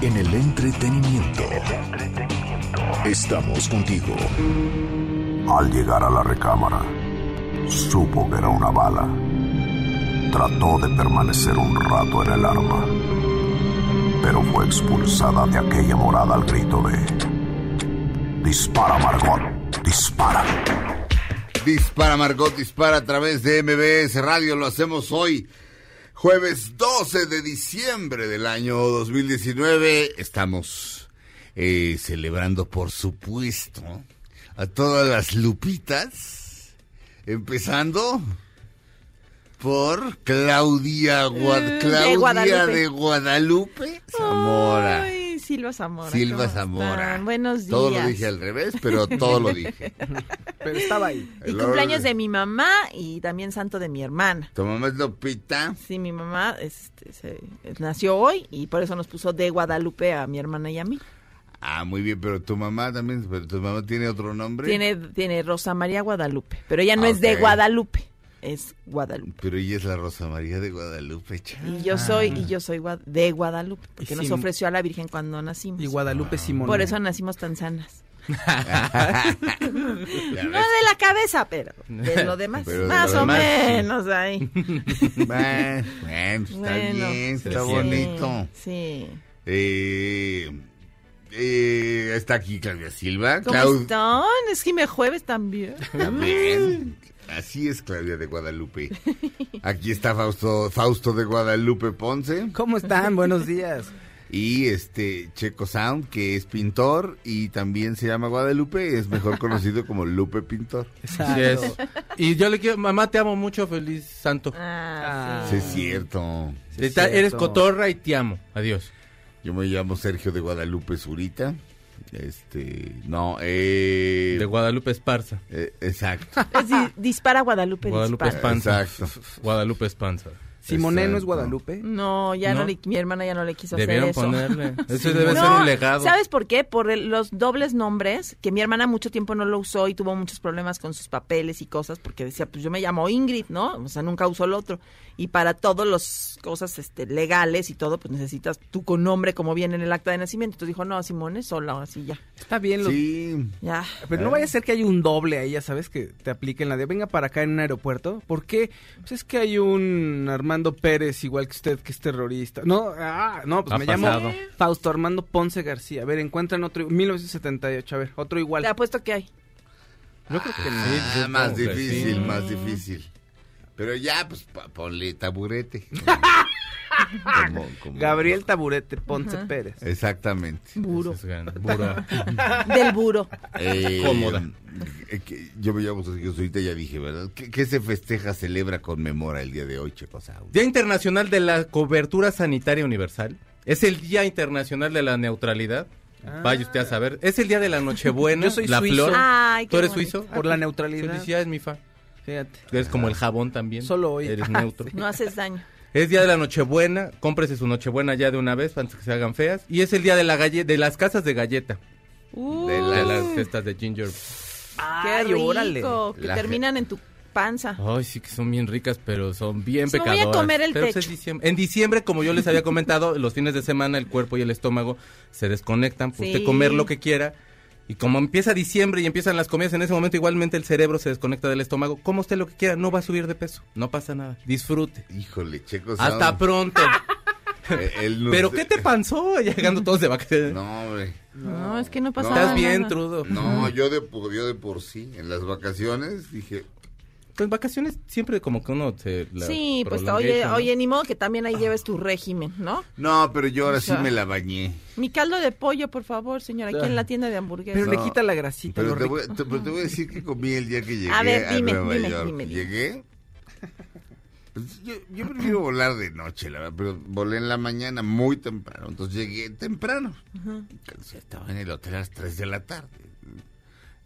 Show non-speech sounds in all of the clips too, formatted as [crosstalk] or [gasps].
En el entretenimiento. Estamos contigo. Al llegar a la recámara, supo que era una bala. Trató de permanecer un rato en el arma, pero fue expulsada de aquella morada al grito de... Dispara, Margot, dispara. Dispara Margot, dispara a través de MBS Radio. Lo hacemos hoy, jueves 12 de diciembre del año 2019. Estamos eh, celebrando, por supuesto, a todas las lupitas. Empezando por Claudia, Gua- Eh, de Claudia Guadalupe. de Guadalupe Zamora. Ay, Silva Zamora. Silva ¿cómo Zamora. están? Buenos días. Todo lo dije al revés, pero todo lo dije. [laughs] Pero estaba ahí. Y El cumpleaños de mi mamá y también santo de mi hermana. Tu mamá es Lupita. Sí, mi mamá este, se- nació hoy y por eso nos puso de Guadalupe a mi hermana y a mí. Ah, muy bien, pero tu mamá también, pero tu mamá tiene otro nombre. Tiene, tiene Rosa María Guadalupe, pero ella no Ah, es de. Guadalupe, es Guadalupe. Pero ella es la Rosa María de Guadalupe. Y yo soy, y yo soy de Guadalupe, porque Y nos ofreció a la Virgen cuando nacimos. Y Guadalupe Simón. Por eso nacimos tan sanas. [laughs] [laughs] No de la cabeza, pero de lo demás. Pero de más lo o demás, sí. menos ahí. [laughs] Bueno, bueno, está Bueno, bien, está sí, bonito. Sí. Eh, eh, está aquí Claudia Silva. ¿Cómo Clau- están? Es que me jueves también. También. Así es Claudia de Guadalupe. Aquí está Fausto, Fausto de Guadalupe Ponce. ¿Cómo están? Buenos días. [laughs] Y este Checo Sound, que es pintor y también se llama Guadalupe, es mejor conocido como Lupe Pintor. Así es. Y yo le quiero, mamá, te amo mucho, feliz santo. Ah, Sí, es cierto. Sí, es Está- eres cierto. cotorra y te amo. Adiós. Yo me llamo Sergio de Guadalupe Zurita. Este, no, eh, De Guadalupe Esparza. eh, exacto. [laughs] Es di- dispara Guadalupe, Guadalupe. Espanza. Exacto. Guadalupe Espanza. ¿Simoné no es. Guadalupe? No, ya no. ¿No? le, mi hermana ya no le quiso hacer Debieron eso. ponerle. [laughs] Sí, debe No, ser un legado. ¿Sabes por qué? Por el- los dobles nombres, que mi hermana mucho tiempo no lo usó y tuvo muchos problemas con sus papeles y cosas, porque decía, pues yo me llamo Ingrid, ¿no? O sea, nunca usó el otro. Y para todas las cosas este, legales y todo, pues necesitas tú con nombre como viene en el acta de nacimiento. Entonces dijo, no, Simone, sola, así ya. Está bien. Los... Sí, Ya. Pero no vaya a ser que haya un doble ahí, ya sabes, que te apliquen la de venga para acá en un aeropuerto. ¿Por qué? Pues es que hay un Armando Pérez igual que usted que es terrorista. No, ah, no, pues Ha me pasado. llamo Fausto Armando Ponce García. A ver, encuentran otro, 1978, a ver, otro igual. Te apuesto que hay. Yo creo que no. Ah, yo más difícil, sí. más difícil. Pero ya, pues pa- ponle taburete. [laughs] Como- [laughs] como- Gabriel Taburete Ponce Pérez. Exactamente. Buro. Es [laughs] Buro. Del buro. Eh, Cómoda. eh, que yo me llamo Zurita, ya dije, ¿verdad? ¿Qué, qué se festeja, celebra, conmemora el día de hoy, Checo? Día Internacional de la Cobertura Sanitaria Universal. Es el Día Internacional de la Neutralidad. Vaya usted a saber. Es el Día de la Nochebuena. [laughs] Yo soy la suizo. flor. Ay, ¿Tú eres bonito. suizo? Por la neutralidad. Felicidades, mi fa. Fíjate. Eres como el jabón también. Solo hoy. Eres neutro. No haces daño. Es día de la Nochebuena, cómprese su Nochebuena ya de una vez antes que se hagan feas. Y es el día de la galle de las casas de galleta, Uh, De de las estas de ginger. qué Ay, rico. órale. Que La terminan en tu panza. Ay, sí que son bien ricas, pero son bien Pues me voy a pecadoras. comer el Pero techo. es diciembre. En diciembre, como yo les había comentado, los fines de semana el cuerpo y el estómago se desconectan. Pues Sí. usted comer lo que quiera. Y como empieza diciembre y empiezan las comidas, en ese momento igualmente el cerebro se desconecta del estómago. Coma usted lo que quiera, no va a subir de peso. No pasa nada. Disfrute. Híjole, Checo Sound. Hasta pronto. [laughs] eh, ¿Pero qué te pasó? [laughs] Llegando todos de vacaciones. No, hombre. No, es que no pasa No. nada. Estás bien, Trudo. No, yo de, por, yo de por sí, en las vacaciones, dije, Pues vacaciones siempre como que uno se... la Sí, pues oye, ¿no? oye, ni modo que también ahí lleves tu régimen, ¿no? no, pero yo ahora O sí me la bañé. Mi caldo de pollo, por favor, señora, aquí en la tienda de hamburguesas. Pero le quita la grasita. Pero te, voy, te- pero te voy a decir que comí el día que llegué A ver, dime, Nueva dime, York. dime, dime. Llegué Pues yo, yo prefiero volar de noche, la verdad, pero volé en la mañana muy temprano, entonces llegué temprano. Ya Estaba en el hotel a las 3 de la tarde.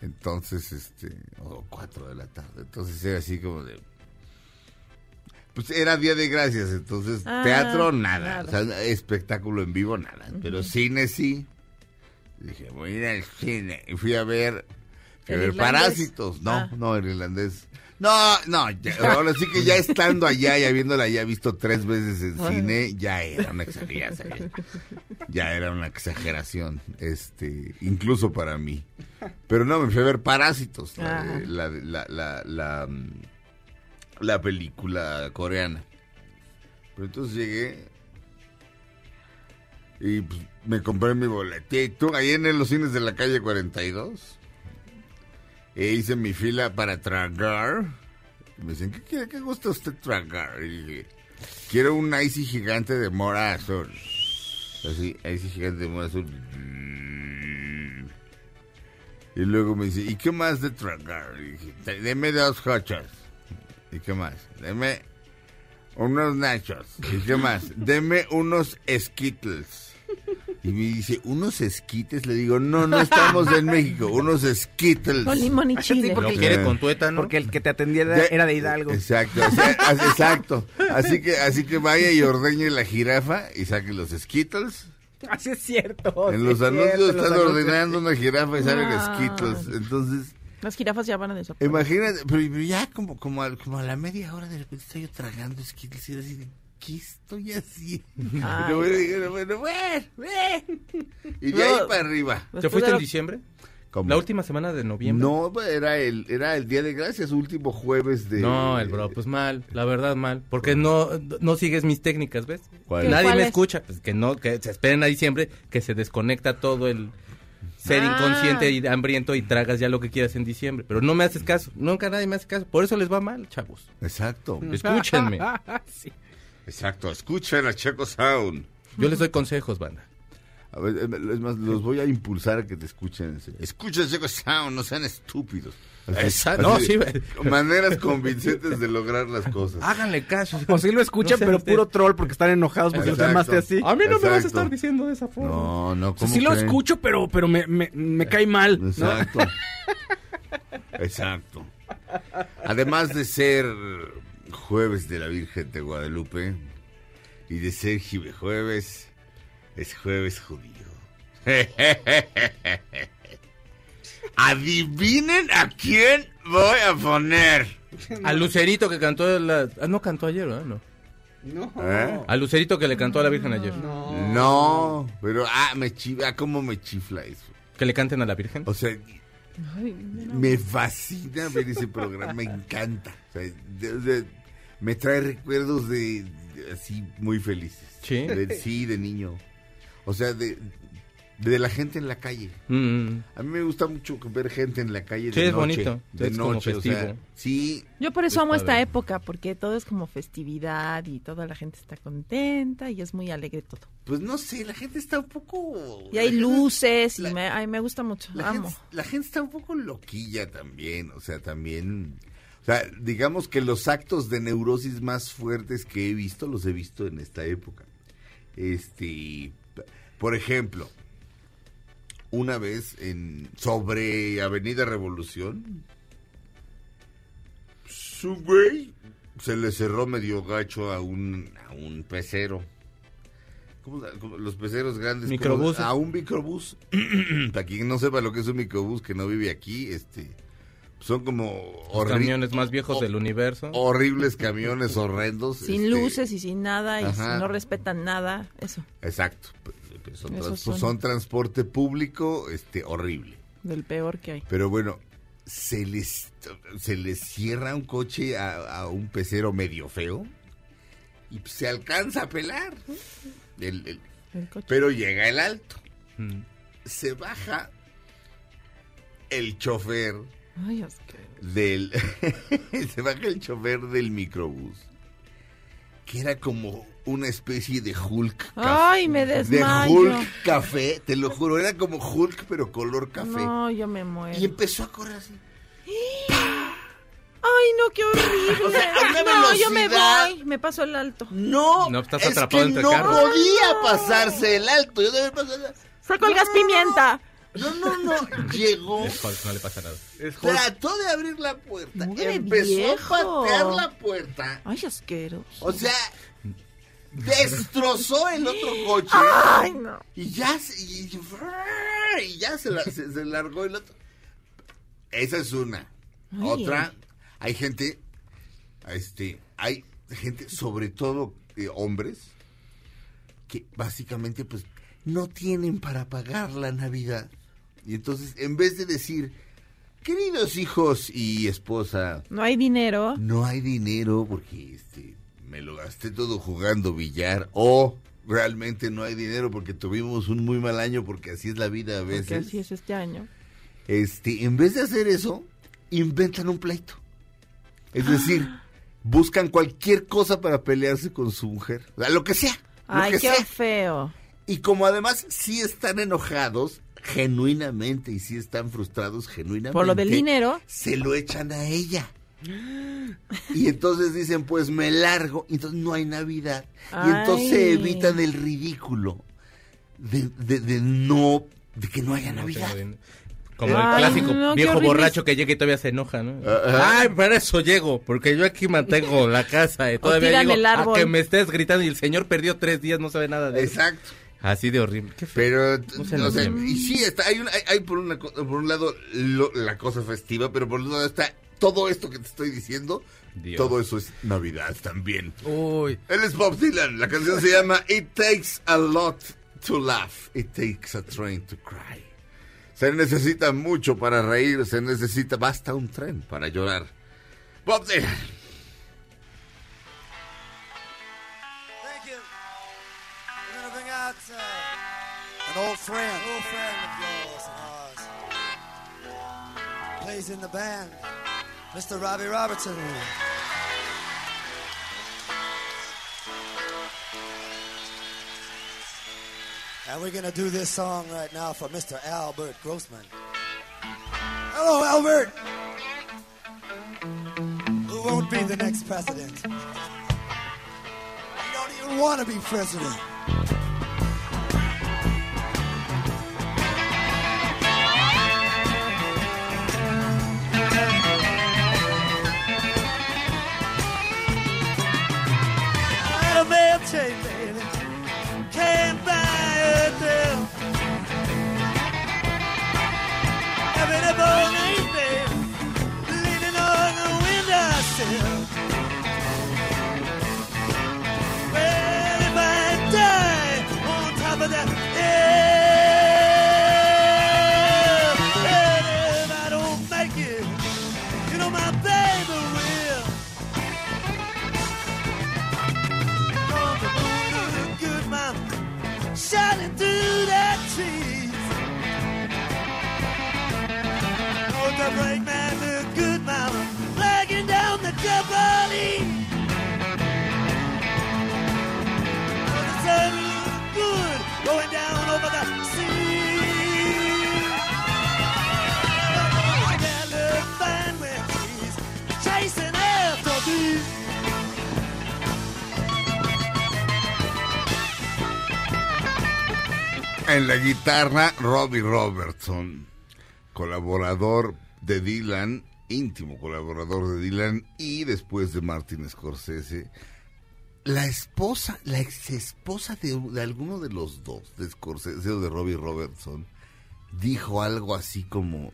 Entonces, este, o 4 de la tarde. Entonces era así como de... Pues era Día de Gracias, entonces Ah, teatro nada, nada. o sea, espectáculo en vivo nada, pero cine sí. Dije, voy a ir al cine y fui a ver, fui a ¿El ver? Parásitos, no, Ah. no, el irlandés. No, no, ya- ahora sí que ya estando allá y habiéndola ya visto tres veces en cine, ya era una exageración. Ya era una exageración, este, incluso para mí. Pero no, me fui a ver Parásitos, la, de- la, la, la, la, mm, la película coreana. Pero entonces llegué y pues, me compré mi boletito ahí en los cines de la calle 42. E hice mi fila para tragar. Me dicen, ¿qué, quiere? ¿qué gusta usted tragar? Y dije, quiero un icy gigante de mora azul. Así, icy gigante de mora azul. Y luego me dice, ¿y qué más de tragar? Y dije, deme dos hochos. ¿Y qué más? Deme unos nachos. ¿Y qué más? Deme unos skittles. Y me dice, ¿unos esquites? Le digo, no, no estamos en México, unos skittles. Con limón y chile. porque Lo el- quiere con tuétano. Porque el que te atendía era, de Hidalgo. Exacto, o sea, exacto. Así que, así que vaya y ordeñe la jirafa y saque los skittles. Así es cierto. en los es anuncios cierto, en los están anuncios. ordenando una jirafa y salen Ah. skittles. Entonces, Las jirafas ya van a desaparecer. imagínate, pero, pero ya como, como, a, como a la media hora de repente estoy yo tragando skittles y era así de, ¿qué estoy haciendo? Ay. Pero bueno, bueno, bueno, bueno. Y de ahí para arriba. ¿Te fuiste de en diciembre? ¿Cómo? La última semana de noviembre. No, era el, era el Día de Gracias, último jueves de... No, el bro, pues mal, la verdad mal, porque no no sigues mis técnicas, ¿ves? Nadie ¿Cuál me es? escucha, pues que no, que se esperen a diciembre, que se desconecta todo el ser Ah. inconsciente y hambriento y tragas ya lo que quieras en diciembre, pero no me haces caso, nunca nadie me hace caso, por eso les va mal, chavos. Exacto, Escúchenme, [laughs] Sí. Exacto. Escuchen a Checo Sound. yo les doy consejos, banda. A ver, eh, es más, los voy a impulsar a que te escuchen. Escuchen Checo Sound, no sean estúpidos. Así [laughs] no, sí. [laughs] Maneras convincentes de lograr las cosas. Háganle caso. O sí lo escuchan, No pero puro troll porque están enojados porque los Exacto. llamaste así. A mí no me vas a Exacto. estar diciendo de esa forma. No, no, O sea, ¿cómo sí lo escucho, pero, pero me, me, me cae mal. ¿no? Exacto. [laughs] Exacto. Además de ser jueves de la Virgen de Guadalupe y de ser jueves, es jueves judío. [laughs] Adivinen a quién voy a poner. [laughs] A Lucerito que cantó la... Ah, no cantó ayer, ¿verdad? No. No. ¿Eh? A Lucerito que le cantó a la Virgen ayer. No, pero ah, me chifla, ¿cómo me chifla eso? Que le canten a la Virgen. O sea, me fascina ver ese programa, me encanta. O sea, de- de- me trae recuerdos de, de así muy felices. Sí. De- sí, de niño. O sea, de, de la gente en la calle. Mm. A mí me gusta mucho ver gente en la calle Sí, de es noche. bonito. De Es como noche, o sea, sí, Yo por eso Es amo esta época, porque todo es como festividad y toda la gente está contenta y es muy alegre todo. pues no sé, la gente está un poco... Y hay la luces y la- me, ay, me gusta mucho, La amo. gente, la gente está un poco loquilla también, o sea, también... Sea, digamos que los actos de neurosis más fuertes que he visto, los he visto en esta época. Este, por ejemplo, una vez en sobre Avenida Revolución, su güey se le cerró medio gacho a un, a un pecero. ¿Cómo se- cómo- los peceros grandes. ¿cómo se- Microbús. A un microbús. [clears throat] Para quien no sepa lo que es un microbús que no vive aquí, este, son como Los camiones más viejos del universo. horribles camiones horrendos. Sin este, luces y sin nada y ajá. no respetan nada, eso, Exacto. Son, trans- son. son transporte público este horrible. del peor que hay. Pero bueno, se les, se les cierra un coche a, a un pecero medio feo y se alcanza a pelar. El- el- El coche. pero llega el alto. Mm. Se baja el chofer Ay, del [laughs] se baja el chofer del microbús que era como una especie de Hulk café. Ay, me de desmayo. Hulk café, te lo juro, era como Hulk pero color café. No, yo me muero. Y empezó a correr así. [gasps] Ay, no, qué horrible. [laughs] O sea, a una no, yo me velocidad- voy, me paso el alto. No, No, estás es atrapado que entre no carros. podía pasarse el alto. Yo pasé el- Saco el gas pimienta. No, no, no. [laughs] Llegó, Es Hulk, no le pasa nada. Trató de abrir la puerta. Mugre empezó viejo. a patear la puerta. Ay, asqueros. O sea, destrozó el otro coche. Ay, no. Y ya, se- y, y ya se, la- se- se largó el otro. Esa es una. Ay. Otra, hay gente, este, hay gente, sobre todo eh, hombres, que básicamente pues no tienen para pagar la Navidad. Y entonces, en vez de decir, queridos hijos y esposa, No hay dinero. no hay dinero porque este me lo gasté todo jugando billar o realmente no hay dinero porque tuvimos un muy mal año porque así es la vida a Porque veces. así es este año. Este, en vez de hacer eso, inventan un pleito. Es decir, [gasps] buscan cualquier cosa para pelearse con su mujer, o sea, lo que sea, lo Ay, que qué sea. feo. Y como además sí están enojados genuinamente y sí están frustrados genuinamente. Por lo del dinero. Se lo echan a ella. Y entonces dicen, pues me largo. Y entonces no hay Navidad. Y entonces evitan el ridículo de, de- de no, de que no haya Navidad. Como el Ay, clásico no, viejo borracho que llega y todavía se enoja, ¿no? Ajá. Ay, para eso llego, porque yo aquí mantengo la casa y [laughs] todavía llego el árbol. a que me estés gritando y el señor perdió tres días, no sabe nada de eso. Así de horrible. Qué feo. Pero, No sé, y sí, está, hay, hay, hay por, una, por un lado lo- la cosa festiva, pero por otro lado está todo esto que te estoy diciendo, Dios. todo eso es Navidad también. Uy. Él es Bob Dylan, la canción se llama It Takes a Lot to Laugh, It Takes a Train to Cry. Se necesita mucho para reír, se necesita, basta un tren para llorar. Bob Dylan. An old friend, an old friend of yours and ours. Plays in the band, Mr. Robbie Robertson. And we're gonna do this song right now for Mr. Albert Grossman. Hello, Albert. Who won't be the next president? You don't even want to be president. Out En la guitarra, Robbie Robertson, colaborador de Dylan, íntimo colaborador de Dylan y después de Martin Scorsese. La esposa, la ex esposa de, alguno de los dos, de Scorsese o de Robbie Robertson, dijo algo así como,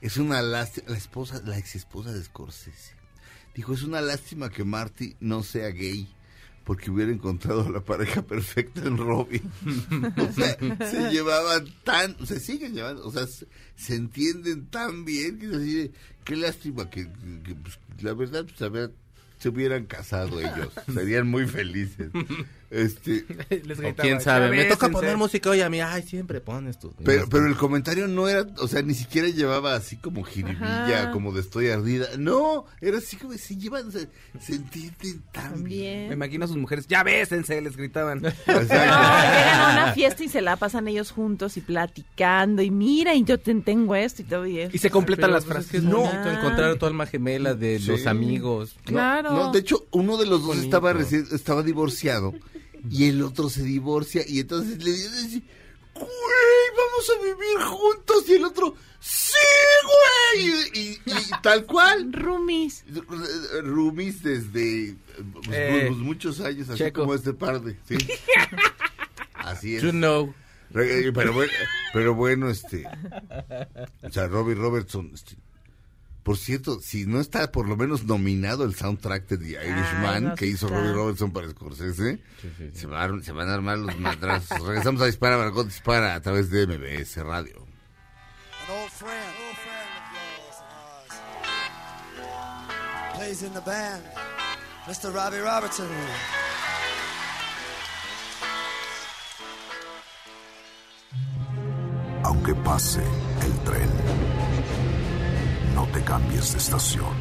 es una lástima, la esposa, la ex esposa de Scorsese, dijo, es una lástima que Marty no sea gay, porque hubiera encontrado la pareja perfecta en Robbie. [laughs] o sea, se llevaban tan, se siguen llevando, o sea, se, se entienden tan bien que de, qué lástima que, pues, la verdad, pues, a ver, se hubieran casado ellos, [laughs] serían muy felices. Este, [laughs] Les gritaba, quién sabe, me "Ya toca bésense". poner música hoy a mí, ay, siempre pones tus... pero, pero el comentario no era, o sea, ni siquiera llevaba así como jiribilla, Ajá. como de estoy ardida. No, era así como se llevan, se, se entienden tan bien. También. Me imagino a sus mujeres, ya bésense, les gritaban. [laughs] No, llegan a una fiesta y se la pasan ellos juntos y platicando y mira y yo te tengo esto y todo y eso. Y se completan Pero, las pues, es frases. que No. bonito encontrar tu alma gemela de Sí. los amigos. ¿no? Claro. No, de hecho, uno de los dos Bonito. estaba recién, estaba divorciado y el otro se divorcia y entonces le dice, güey, vamos a vivir juntos y el otro, sí, güey, y, y- y tal cual. [laughs] Roomies. Rumis desde pues, Eh, pues, muchos años, así Checo. como este par de, sí. [laughs] Así es. You know. Re- Pero bueno, pero bueno, este. O sea, Robbie Robertson. este, por cierto, si no está por lo menos nominado el soundtrack de The Irishman no, que hizo está. Robbie Robertson para Scorsese, Se, va a ar- se van a armar los madrazos. [laughs] Regresamos a Dispara, Margot Dispara a través de MBS Radio. An old friend, old friend of yours and ours. Plays in the band, Mr. Robbie Robertson. Aunque pase el tren, no te cambies de estación.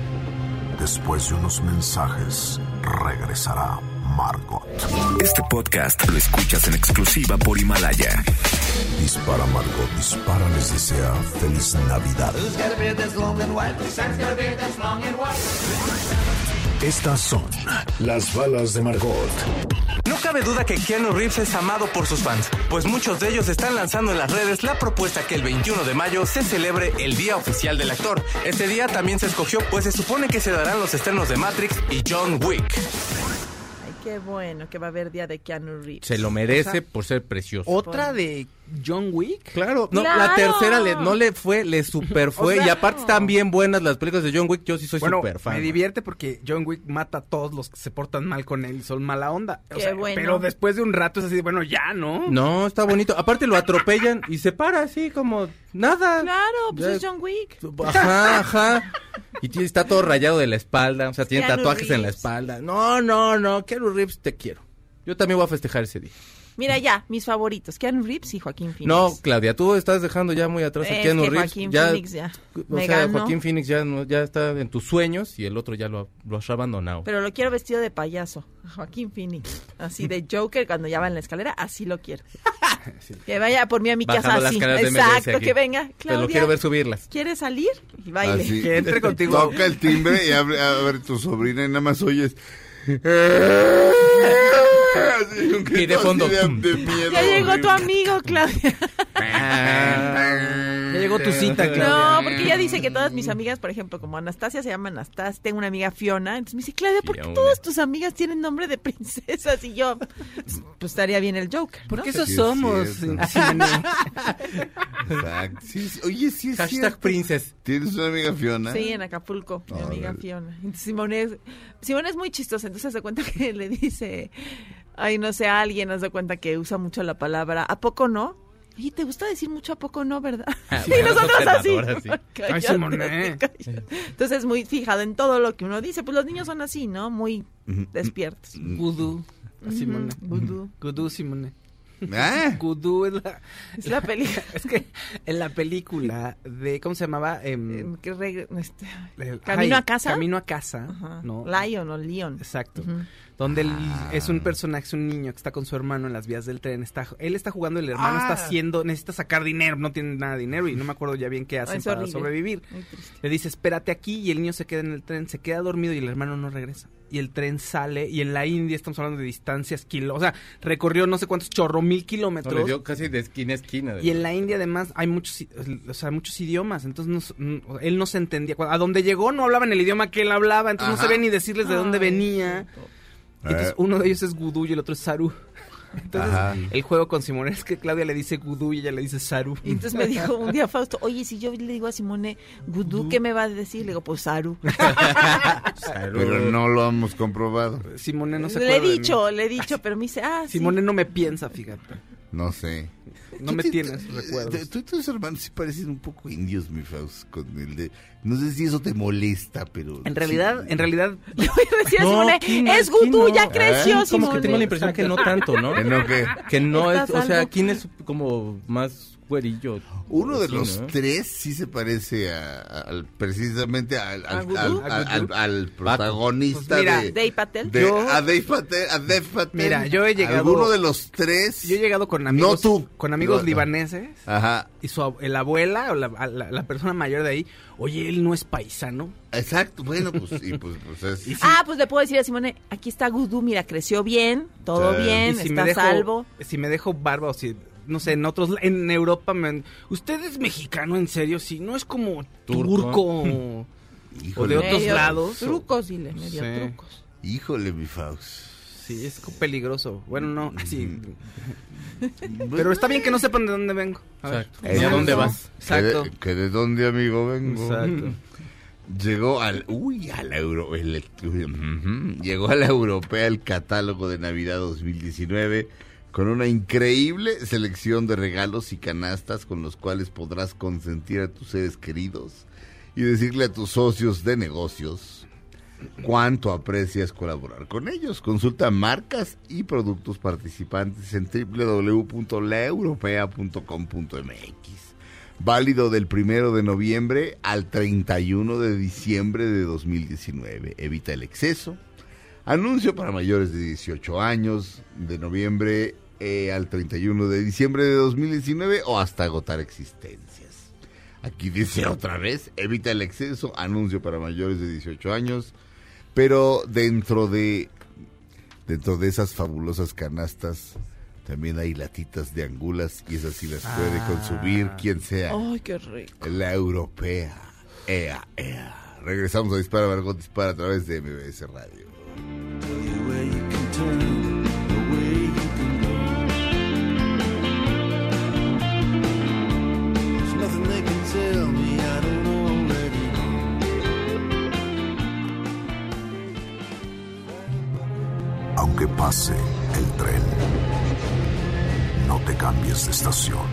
Después de unos mensajes, regresará Margot. Este podcast lo escuchas en exclusiva por Himalaya. Dispara Margot, dispara les desea feliz Navidad. Estas son las balas de Margot. No cabe duda que Keanu Reeves es amado por sus fans, pues muchos de ellos están lanzando en las redes la propuesta que el 21 de mayo se celebre el Día Oficial del Actor. Este día también se escogió pues se supone que se darán los estrenos de Matrix y John Wick. Ay, qué bueno que va a haber día de Keanu Reeves. Se lo merece O sea, por ser precioso. Otra de John Wick. Claro, no, ¡Claro! la tercera le, no le fue, le super [laughs] fue. sea, y aparte están bien buenas las películas de John Wick. Yo sí soy Bueno, super fan. me divierte porque John Wick mata a todos los que se portan mal con él y son mala onda. O Qué sea, bueno. Pero después de un rato es así, bueno, ya, ¿no? No, está bonito. Aparte lo atropellan y se para así como nada. Claro, pues Ya- es John Wick. Ajá, ajá. Y tiene- está todo rayado de la espalda. O sea, tiene Keanu tatuajes en la espalda. No, no, no. Keanu Reeves, te quiero. Yo también voy a festejar ese día. Mira ya, mis favoritos, Keanu Reeves y Joaquín Phoenix. No, Claudia, tú estás dejando ya muy atrás a Es Keanu que Reeves. Joaquín ya, Phoenix ya O me sea, ganó. Joaquín Phoenix ya, no, ya está en tus sueños y el otro ya lo, lo has abandonado. Pero lo quiero vestido de payaso, Joaquín Phoenix. Así de Joker cuando ya va en la escalera, así lo quiero. [laughs] Que vaya por mí a mi casa Bajando las así. Exacto, aquí. que venga. Te Claudia, lo quiero ver subirlas. ¿Quieres salir? Y baile. Así. Que entre [laughs] contigo. Toca el timbre y abre, a ver tu sobrina y nada más oyes. [laughs] Así, un grito Y de así fondo, de- miedo Ya llegó horrible. tu amigo, Claudia. Ya llegó tu cita, Claudia. No, porque ella dice que todas mis amigas, por ejemplo, como Anastasia se llama Anastasia, tengo una amiga Fiona, entonces me dice, Claudia, ¿por qué todas tus amigas tienen nombre de princesas? Y yo, pues estaría bien el Joker. ¿no? Porque eso Sí, somos. Exacto. Sí, sí. Oye, sí es Hashtag cierto. princess. ¿Tienes una amiga Fiona? Sí, en Acapulco, mi amiga. Fiona. Entonces Simone es, Simone es muy chistosa, entonces se cuenta que le dice, ay, no sé, a alguien se cuenta que usa mucho la palabra, ¿a poco no? Oye, ¿te gusta decir mucho a poco no, verdad? [laughs] Ah, y bueno, nosotros así. sí. [laughs] Cállate, Ay, Simone. cállate. Entonces es muy fijado en todo lo que uno dice. Pues los niños son así, ¿no? Muy despiertos. Gudú. a Simone. Gudú. Gudú, Simone. Ah, Gudú es la... Es la película. [laughs] Es que en la película de... ¿Cómo se llamaba? Em, reg- este, el- ¿Camino ay, a casa? Camino a casa. ajá, ¿no? Lion o Leon. Exacto. Donde él Ah. es un personaje, es un niño que está con su hermano en las vías del tren. Está, él está jugando, el hermano Ah. está haciendo, necesita sacar dinero, no tiene nada de dinero y no me acuerdo ya bien qué hacen para horrible. sobrevivir. Le dice, espérate aquí y el niño se queda en el tren, se queda dormido y el hermano no regresa. Y el tren sale y en la India estamos hablando de distancias, kilo, o sea, recorrió no sé cuántos chorro, mil No, le kilómetros. dio casi de esquina a esquina. Y en la India además hay muchos, o sea, muchos idiomas, entonces no mm, él no se entendía. A donde llegó no hablaban el idioma que él hablaba, entonces no Ajá. sabía ni decirles de dónde Ay, venía. Entonces Eh. uno de ellos es Gudú y el otro es Saru. Entonces Ajá. el juego con Simone es que Claudia le dice Gudú y ella le dice Saru. Y entonces me dijo un día Fausto, oye, si yo le digo a Simone, Gudú, ¿qué me va a decir? Le digo, pues [laughs] Saru. pero no lo hemos comprobado. Simone no se le he de mí. dicho, le he dicho, pero me dice, ah, sí. Simone no me piensa, fíjate. No sé. No me ti- tienes recuerdos. Tú y tus hermanos sí parecen un poco indios, mi Faust, con el de... No sé si eso te molesta, pero... En realidad, sí. en realidad, [laughs] No, es Gudú, no. ya creció, ¿Eh? Como que tengo la impresión que no tanto, ¿no? ¿Que no? Que no es, o sea, ¿quién es como más güerillo? Uno de Sí, los ¿no? tres sí se parece a, al, precisamente al, al, ¿A Gudú? al- al- al- al protagonista Pues mira, de, Dave Patel. de- Yo- a Dave Patel, a Dave Patel. Mira, yo he llegado- Alguno de los tres. yo he llegado con amigos, tú. con amigos No, libaneses Ajá, y su la abuela o la, a la- la persona mayor de ahí, oye, él no es paisano. exacto. Bueno, pues, y pues, pues es... [laughs] Ah, pues le puedo decir a Simone, aquí está Gudú, mira, creció bien, todo Sí. bien, y si está dejo, salvo. si me dejo barba o si no sé, en otros en Europa me han- usted es mexicano en serio, sí, no es como turco, Turco. o [laughs] híjole, de otros Medio lados. Trucos, dile, medio Sí. trucos. híjole, mi Faust. Sí, es peligroso. Bueno, no, así. Pues, [laughs] Pero está bien que no sepan de dónde vengo. A ver. Exacto. ¿Y a dónde vas? Exacto. Que de, que de dónde, amigo, vengo. Exacto. Llegó al, uy, a la euro, el- llegó a la europea el catálogo de Navidad 2019 con una increíble selección de regalos y canastas con los cuales podrás consentir a tus seres queridos y decirle a tus socios de negocios cuánto aprecias colaborar con ellos. Consulta marcas y productos participantes en www.laeuropea.com.mx. Válido del primero de noviembre al 31 de diciembre de 2019. Evita el exceso. Anuncio para mayores de 18 años de noviembre eh, al 31 de diciembre de 2019 o hasta agotar existencias. Aquí dice otra vez, evita el exceso, anuncio para mayores de 18 años, pero dentro de dentro de esas fabulosas canastas también hay latitas de angulas y esas sí las puede consumir quien sea. Ay, qué rico. La europea. Ea, ea. Regresamos a Dispara Margot Dispara a través de MBS Radio. Aunque pase el tren, no te cambies de estación.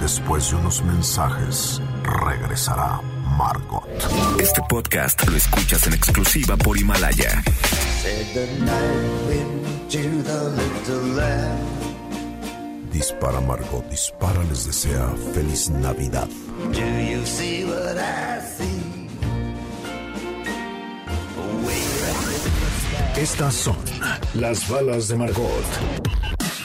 Después de unos mensajes, regresará Margot. Este podcast lo escuchas en exclusiva por Himalaya. Dispara Margot, dispara les desea feliz Navidad. Do you see what I see? Estas son las balas de Margot.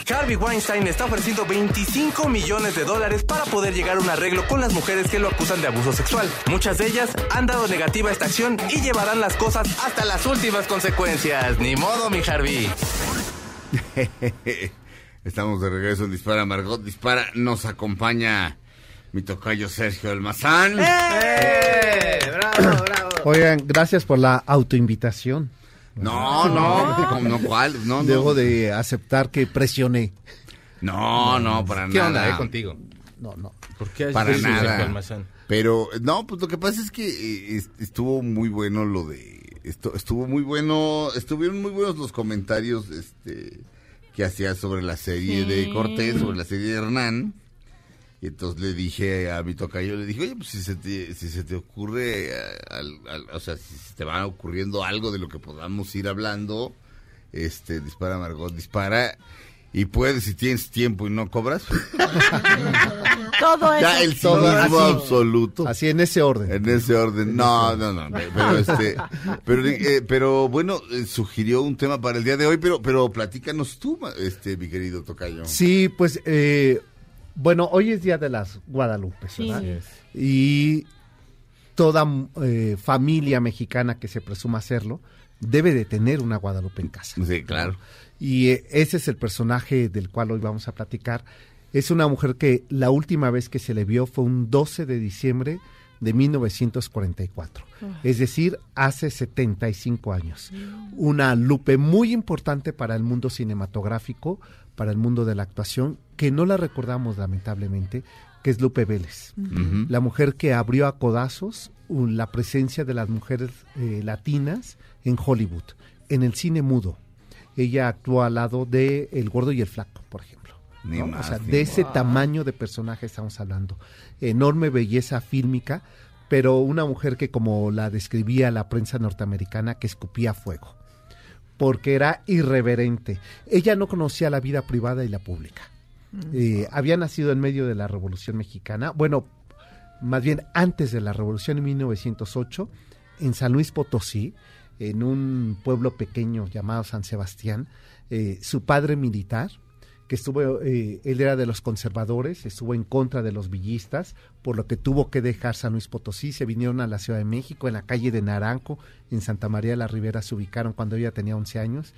Harvey Weinstein está ofreciendo 25 millones de dólares para poder llegar a un arreglo con las mujeres que lo acusan de abuso sexual. Muchas de ellas han dado negativa a esta acción y llevarán las cosas hasta las últimas consecuencias. Ni modo, mi Harvey. [laughs] Estamos de regreso en Dispara Margot Dispara. Nos acompaña mi tocayo Sergio Almazán. ¡Eh! ¡Bravo, bravo! Oigan, gracias por la autoinvitación. No, no, ¿cómo no, ¿cuál? No, no. Debo de aceptar que presioné. No, no, para ¿Qué nada. onda, eh, contigo? No, no. ¿Por qué Para nada. Pero, no, pues lo que pasa es que eh, est- estuvo muy bueno lo de... Esto, estuvo muy bueno, estuvieron muy buenos los comentarios este, que hacía sobre la serie de. Cortés, sobre la serie de Hernán. Y entonces le dije a mi tocayo, le dije, oye, pues si se te, si se te ocurre, eh, al- al- o sea, si se te va ocurriendo algo de lo que podamos ir hablando, este, dispara Margot, dispara. Y puedes, si tienes tiempo y no cobras, [laughs] Todo eso. ya el Todo cinismo así. absoluto. Así en ese orden. En ese orden. No, no, no. Pero [laughs] este, pero, eh, pero bueno, eh, sugirió un tema para el día de hoy, pero, pero platícanos tú, ma- este, mi querido Tocayo. Sí, pues, eh, bueno, hoy es Día de las Guadalupe, Sí. ¿verdad? Y toda eh, familia mexicana que se presuma hacerlo debe de tener una Guadalupe en casa. Sí, claro. Y eh, ese es el personaje del cual hoy vamos a platicar. Es una mujer que la última vez que se le vio fue un 12 de diciembre de 1944. Es decir, hace 75 años. Una lupe muy importante para el mundo cinematográfico, para el mundo de la actuación, que no la recordamos lamentablemente, que es Lupe Vélez. La mujer que abrió a codazos uh, la presencia de las mujeres eh, latinas en Hollywood, en el cine mudo. Ella actuó al lado de El Gordo y el Flaco, por ejemplo. Ni ¿no? más, o sea, ni de ese tamaño de personaje estamos hablando. Enorme belleza fílmica, pero una mujer que como la describía la prensa norteamericana, que escupía fuego, porque era irreverente. Ella no conocía la vida privada y la pública. Eh, había nacido en medio de la Revolución Mexicana, bueno, más bien antes de la Revolución en 1908, en San Luis Potosí, en un pueblo pequeño llamado San Sebastián, eh, su padre militar, que estuvo, eh, él era de los conservadores, estuvo en contra de los villistas, por lo que tuvo que dejar San Luis Potosí, se vinieron a la Ciudad de México, en la calle de Naranjo, en Santa María de la Ribera, se ubicaron cuando ella tenía 11 años,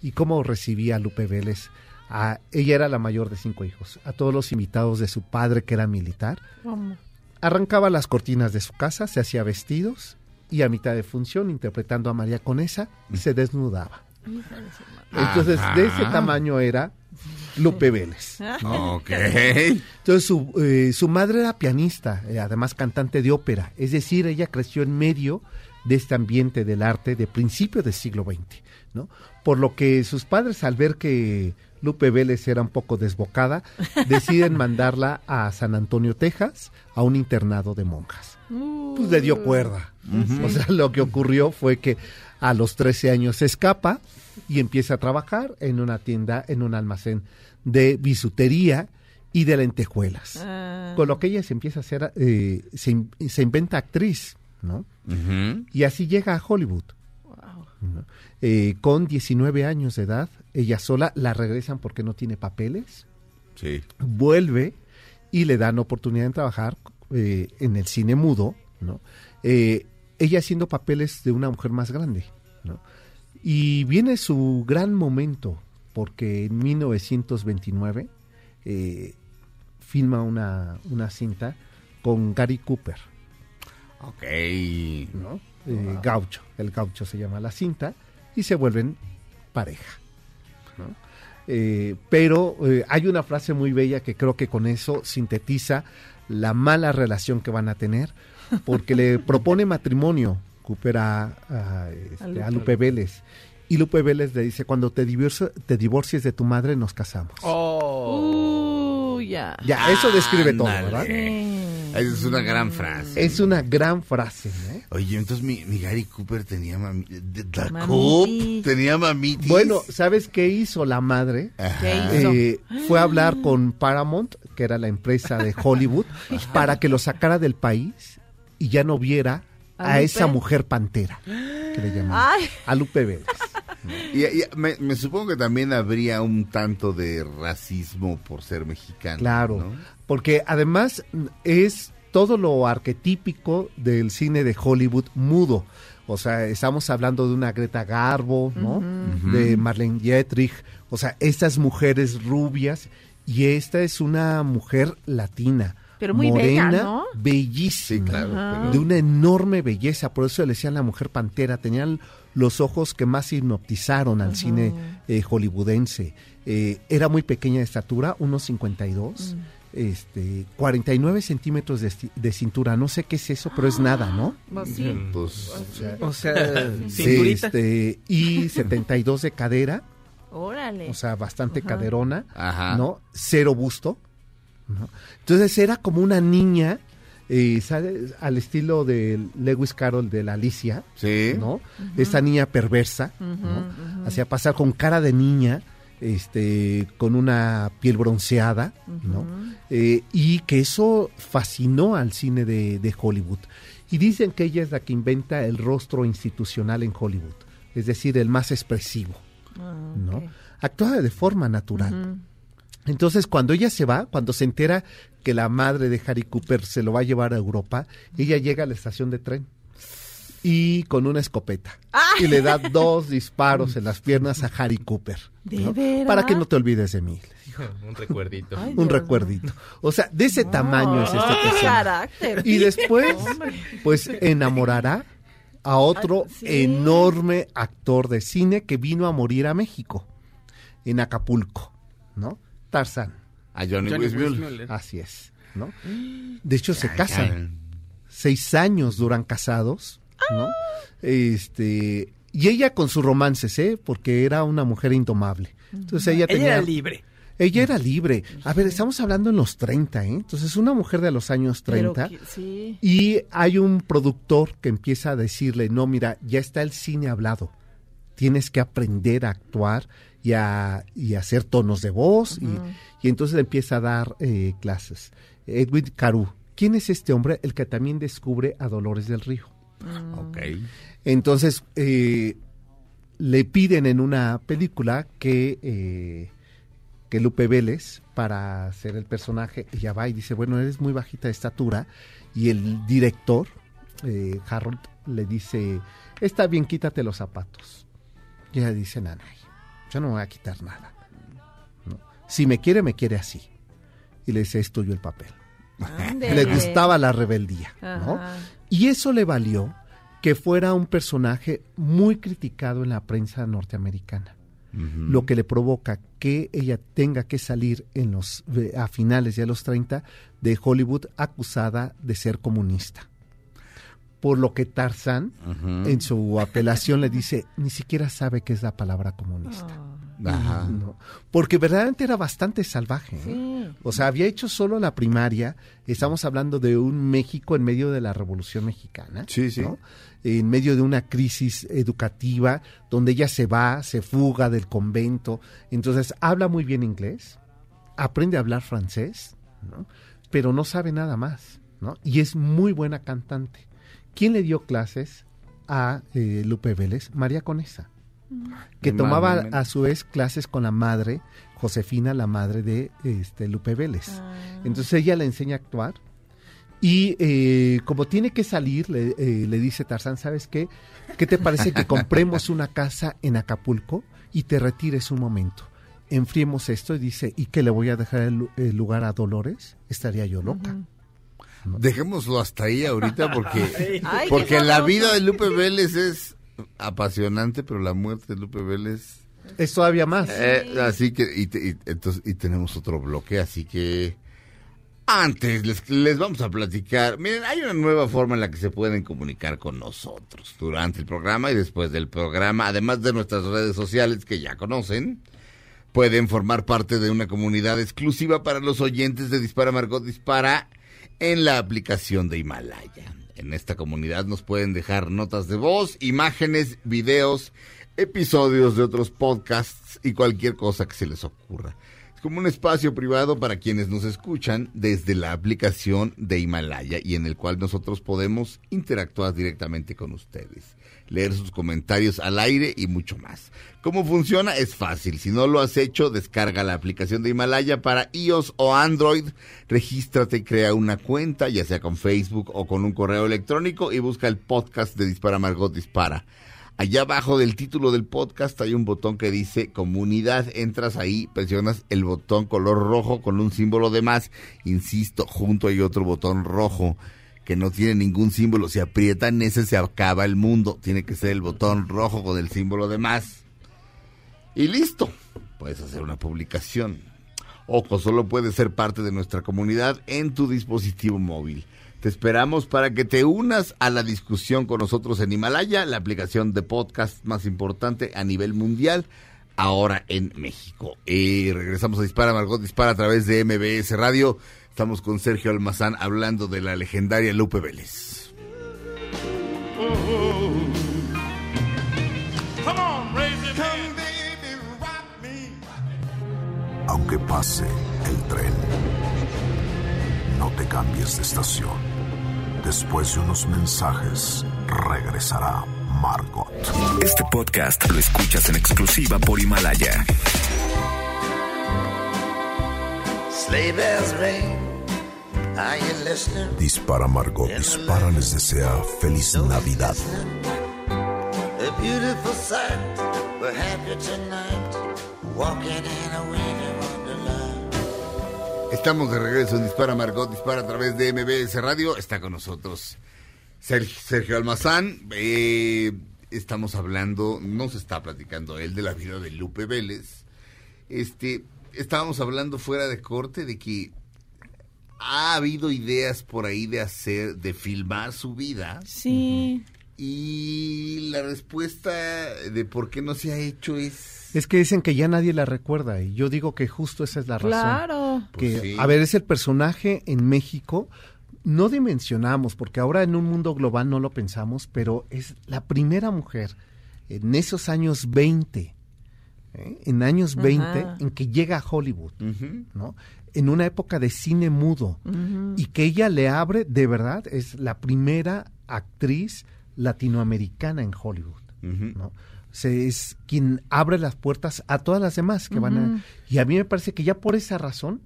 y cómo recibía a Lupe Vélez. A, ella era la mayor de cinco hijos, a todos los invitados de su padre, que era militar, arrancaba las cortinas de su casa, se hacía vestidos, y a mitad de función, interpretando a María Conesa, se desnudaba. Entonces, de ese tamaño era Lupe Vélez. Ok. Entonces, su, eh, su madre era pianista, eh, además cantante de ópera. Es decir, ella creció en medio de este ambiente del arte de principio del siglo XX, ¿no? Por lo que sus padres, al ver que Lupe Vélez era un poco desbocada, [laughs] deciden mandarla a San Antonio, Texas, a un internado de monjas. Pues le dio cuerda. O sea, lo que ocurrió fue que a los 13 años se escapa y empieza a trabajar en una tienda, en un almacén de bisutería y de lentejuelas. Ah. Con lo que ella se empieza a hacer, eh, se, in- se inventa actriz, ¿no? Y así llega a Hollywood. ¿no? Eh, con 19 años de edad, ella sola la regresan porque no tiene papeles, Sí. vuelve y le dan oportunidad de trabajar eh, en el cine mudo, ¿no? Ella haciendo papeles de una mujer más grande, ¿no? Y viene su gran momento, porque en 1929 eh, filma una, una cinta con Gary Cooper, Ok. ¿no? Eh, Gaucho, el Gaucho se llama la cinta, y se vuelven pareja. ¿no? Eh, pero hay una frase muy bella que creo que con eso sintetiza la mala relación que van a tener, porque le propone matrimonio Cooper a, a, este, A a Lupe. Lupe Vélez. Y Lupe Vélez le dice, cuando te, divorcio- te divorcies de tu madre, nos casamos. Oh. Uh, ya. Ya, eso describe todo. ¿verdad? Sí. Es una gran frase. Es una gran frase, ¿eh? Oye, entonces mi, mi Gary Cooper tenía mami, de- de- Mamitis. Coop tenía mamitis. Bueno, ¿sabes qué hizo la madre? Ajá. ¿Qué hizo? Eh, fue a hablar con Paramount, que era la empresa de Hollywood, [laughs] para que lo sacara del país y ya no viera ¿A esa mujer pantera, que le llamaban, Ay. a Lupe Vélez. [laughs] Y, y me, me supongo que también habría un tanto de racismo por ser mexicano. Claro, ¿no? porque además es todo lo arquetípico del cine de Hollywood mudo. O sea, estamos hablando de una Greta Garbo, ¿no? De Marlene Dietrich. O sea, estas mujeres rubias y esta es una mujer latina. Pero muy bella, morena, ¿no? bellísima, Sí, claro, pero- de una enorme belleza, por eso le decían la mujer pantera, tenían los ojos que más hipnotizaron al cine eh, hollywoodense. Eh, era muy pequeña de estatura, unos 52, este, 49 centímetros de, de cintura, no sé qué es eso, pero es nada, ¿no? Pues sí. Pues, O sea, [laughs] cinturita. Este, y 72 de cadera, Órale. o sea, bastante Ajá. caderona, Ajá. ¿no? Cero busto. ¿No? Entonces era como una niña, eh, ¿sabes? Al estilo de Lewis Carroll de la Alicia, sí. ¿no? Esta niña perversa, ¿no? Hacía pasar con cara de niña, este, con una piel bronceada, ¿no? Eh, y que eso fascinó al cine de, de Hollywood. Y dicen que ella es la que inventa el rostro institucional en Hollywood, es decir, el más expresivo, Ah, ¿no? Actúa de forma natural. Entonces, cuando ella se va, cuando se entera que la madre de Harry Cooper se lo va a llevar a Europa, ella llega a la estación de tren y con una escopeta y le da dos disparos en las [laughs] piernas a Harry Cooper. ¿De ¿no? Para que no te olvides de mí. [laughs] Un recuerdito. Ay, Un Dios recuerdito. O sea, de ese tamaño es este Ay, qué personaje. carácter. Y después, [laughs] Hombre. pues enamorará a otro sí. enorme actor de cine que vino a morir a México, en Acapulco, ¿no? Tarzán. A Johnny, Johnny Weissmuller. Weissmuller. Así es, ¿no? [gasps] De hecho, se casan. Seis años duran casados, ¿no? Este, y ella con sus romances, ¿eh? Porque era una mujer indomable. Entonces ella Ella tenía... era libre. Ella era libre. A ver, estamos hablando en los 30, ¿eh? Entonces, una mujer de los años Pero 30. que- sí. Y hay un productor que empieza a decirle, no, mira, ya está el cine hablado. Tienes que aprender a actuar y a, y a hacer tonos de voz. y- y, entonces le empieza a dar eh, clases. Edwin Caru. ¿Quién es este hombre? El que también descubre a Dolores del Río. Ok. Entonces, eh, le piden en una película que, eh, que Lupe Vélez, para hacer el personaje, ella va y dice, bueno, eres muy bajita de estatura. Y el director, eh, Harold, le dice, está bien, quítate los zapatos. Y ella dice, nanay, yo no me voy a quitar nada. ¿no? Si me quiere, me quiere así. Y le dice, es tuyo el papel. Le gustaba la rebeldía, ¿no? Y eso le valió que fuera un personaje muy criticado en la prensa norteamericana. Lo que le provoca que ella tenga que salir en los, de- a finales de los 30 de Hollywood acusada de ser comunista. Por lo que Tarzán en su apelación le dice, ni siquiera sabe qué es la palabra comunista. Ajá. No, porque verdaderamente era bastante salvaje. ¿eh? Sí. O sea, había hecho solo la primaria. Estamos hablando de un México en medio de la Revolución Mexicana. Sí, sí. ¿no? En medio de una crisis educativa donde ella se va, se fuga del convento. Entonces, habla muy bien inglés, aprende a hablar francés, ¿no? pero no sabe nada más. ¿no? Y es muy buena cantante. ¿Quién le dio clases a eh, Lupe Vélez? María Conesa que Mi tomaba madre, a su vez clases con la madre, Josefina, la madre de este Lupe Vélez. Entonces ella le enseña a actuar y eh, como tiene que salir, le, eh, le dice Tarzán, ¿sabes qué? ¿Qué te parece que compremos una casa en Acapulco y te retires un momento? Enfriemos esto y dice, ¿y que le voy a dejar el lugar a Dolores? Estaría yo loca. Dejémoslo hasta ahí ahorita porque, [laughs] Ay, porque la vida de Lupe Vélez es apasionante, pero la muerte de Lupe Vélez... Es todavía más. Eh, así que, y, te- y- entonces, y tenemos otro bloque, así que... Antes les, les vamos a platicar. Miren, hay una nueva forma en la que se pueden comunicar con nosotros durante el programa y después del programa, además de nuestras redes sociales que ya conocen. Pueden formar parte de una comunidad exclusiva para los oyentes de Dispara Margot Dispara en la aplicación de Himalaya. En esta comunidad nos pueden dejar notas de voz, imágenes, videos, episodios de otros podcasts y cualquier cosa que se les ocurra. Es como un espacio privado para quienes nos escuchan desde la aplicación de Himalaya y en el cual nosotros podemos interactuar directamente con ustedes, leer sus comentarios al aire y mucho más. ¿Cómo funciona? Es fácil. Si no lo has hecho, descarga la aplicación de Himalaya para iOS o Android, regístrate crea una cuenta, ya sea con Facebook o con un correo electrónico y busca el podcast de Dispara Margot Dispara. Allá abajo del título del podcast hay un botón que dice comunidad. Entras ahí, presionas el botón color rojo con un símbolo de más. Insisto, junto hay otro botón rojo que no tiene ningún símbolo. Si aprietan ese se acaba el mundo. Tiene que ser el botón rojo con el símbolo de más. Y listo. Puedes hacer una publicación. Ojo, solo puedes ser parte de nuestra comunidad en tu dispositivo móvil. Te esperamos para que te unas a la discusión con nosotros en Himalaya, la aplicación de podcast más importante a nivel mundial, ahora en México. Y regresamos a Dispara, Margot Dispara a través de MBS Radio. Estamos con Sergio Almazán hablando de la legendaria Lupe Vélez. Aunque pase el tren, no te cambies de estación. Después de unos mensajes, regresará Margot. Este podcast lo escuchas en exclusiva por Himalaya. Sleigh bells ring. Dispara Margot, dispara les desea feliz Navidad. A beautiful sight. We're happy tonight. Walking in a winter wonderland. Estamos de regreso en Dispara Margot, dispara a través de MBS Radio. Está con nosotros Sergio, Sergio Almazán. Eh, estamos hablando, no se está platicando él de la vida de Lupe Vélez. Este, estábamos hablando fuera de corte de que ha habido ideas por ahí de hacer, de filmar su vida Sí. Y la respuesta de por qué no se ha hecho es... Es que dicen que ya nadie la recuerda y yo digo que justo esa es la razón. Claro. Que, Pues sí. a ver, es el personaje en México, no dimensionamos, porque ahora en un mundo global no lo pensamos, pero es la primera mujer en esos años 20, ¿eh? en años 20, Ajá. en que llega a Hollywood. ¿no? En una época de cine mudo, y que ella le abre, de verdad, es la primera actriz latinoamericana en Hollywood. Se, es quien abre las puertas a todas las demás que van a... Y a mí me parece que ya por esa razón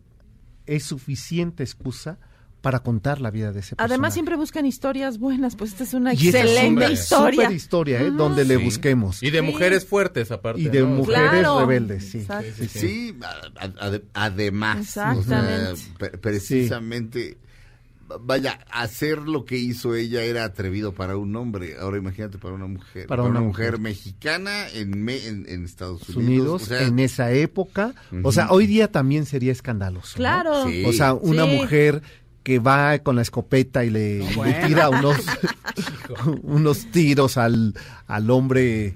es suficiente excusa para contar la vida de ese personaje. Además siempre buscan historias buenas, pues esta es una Y esa es excelente una historia. super historia, ¿eh? donde le busquemos. Y de Sí. mujeres fuertes, aparte. Y de ¿no? mujeres Claro. rebeldes, sí. Exacto. Sí, sí. Sí, a- a- ade- además. Exactamente. o sea, pre- precisamente, vaya, hacer lo que hizo ella era atrevido para un hombre. Ahora imagínate para una mujer. Para Para, una una mujer, mujer. mexicana en, me- en, en Estados Unidos. Unidos o sea, en esa época. O sea, hoy día también sería escandaloso. ¿no? Claro. Sí. O sea, una Sí. mujer que va con la escopeta y le, le tira unos, [laughs] unos tiros al, al hombre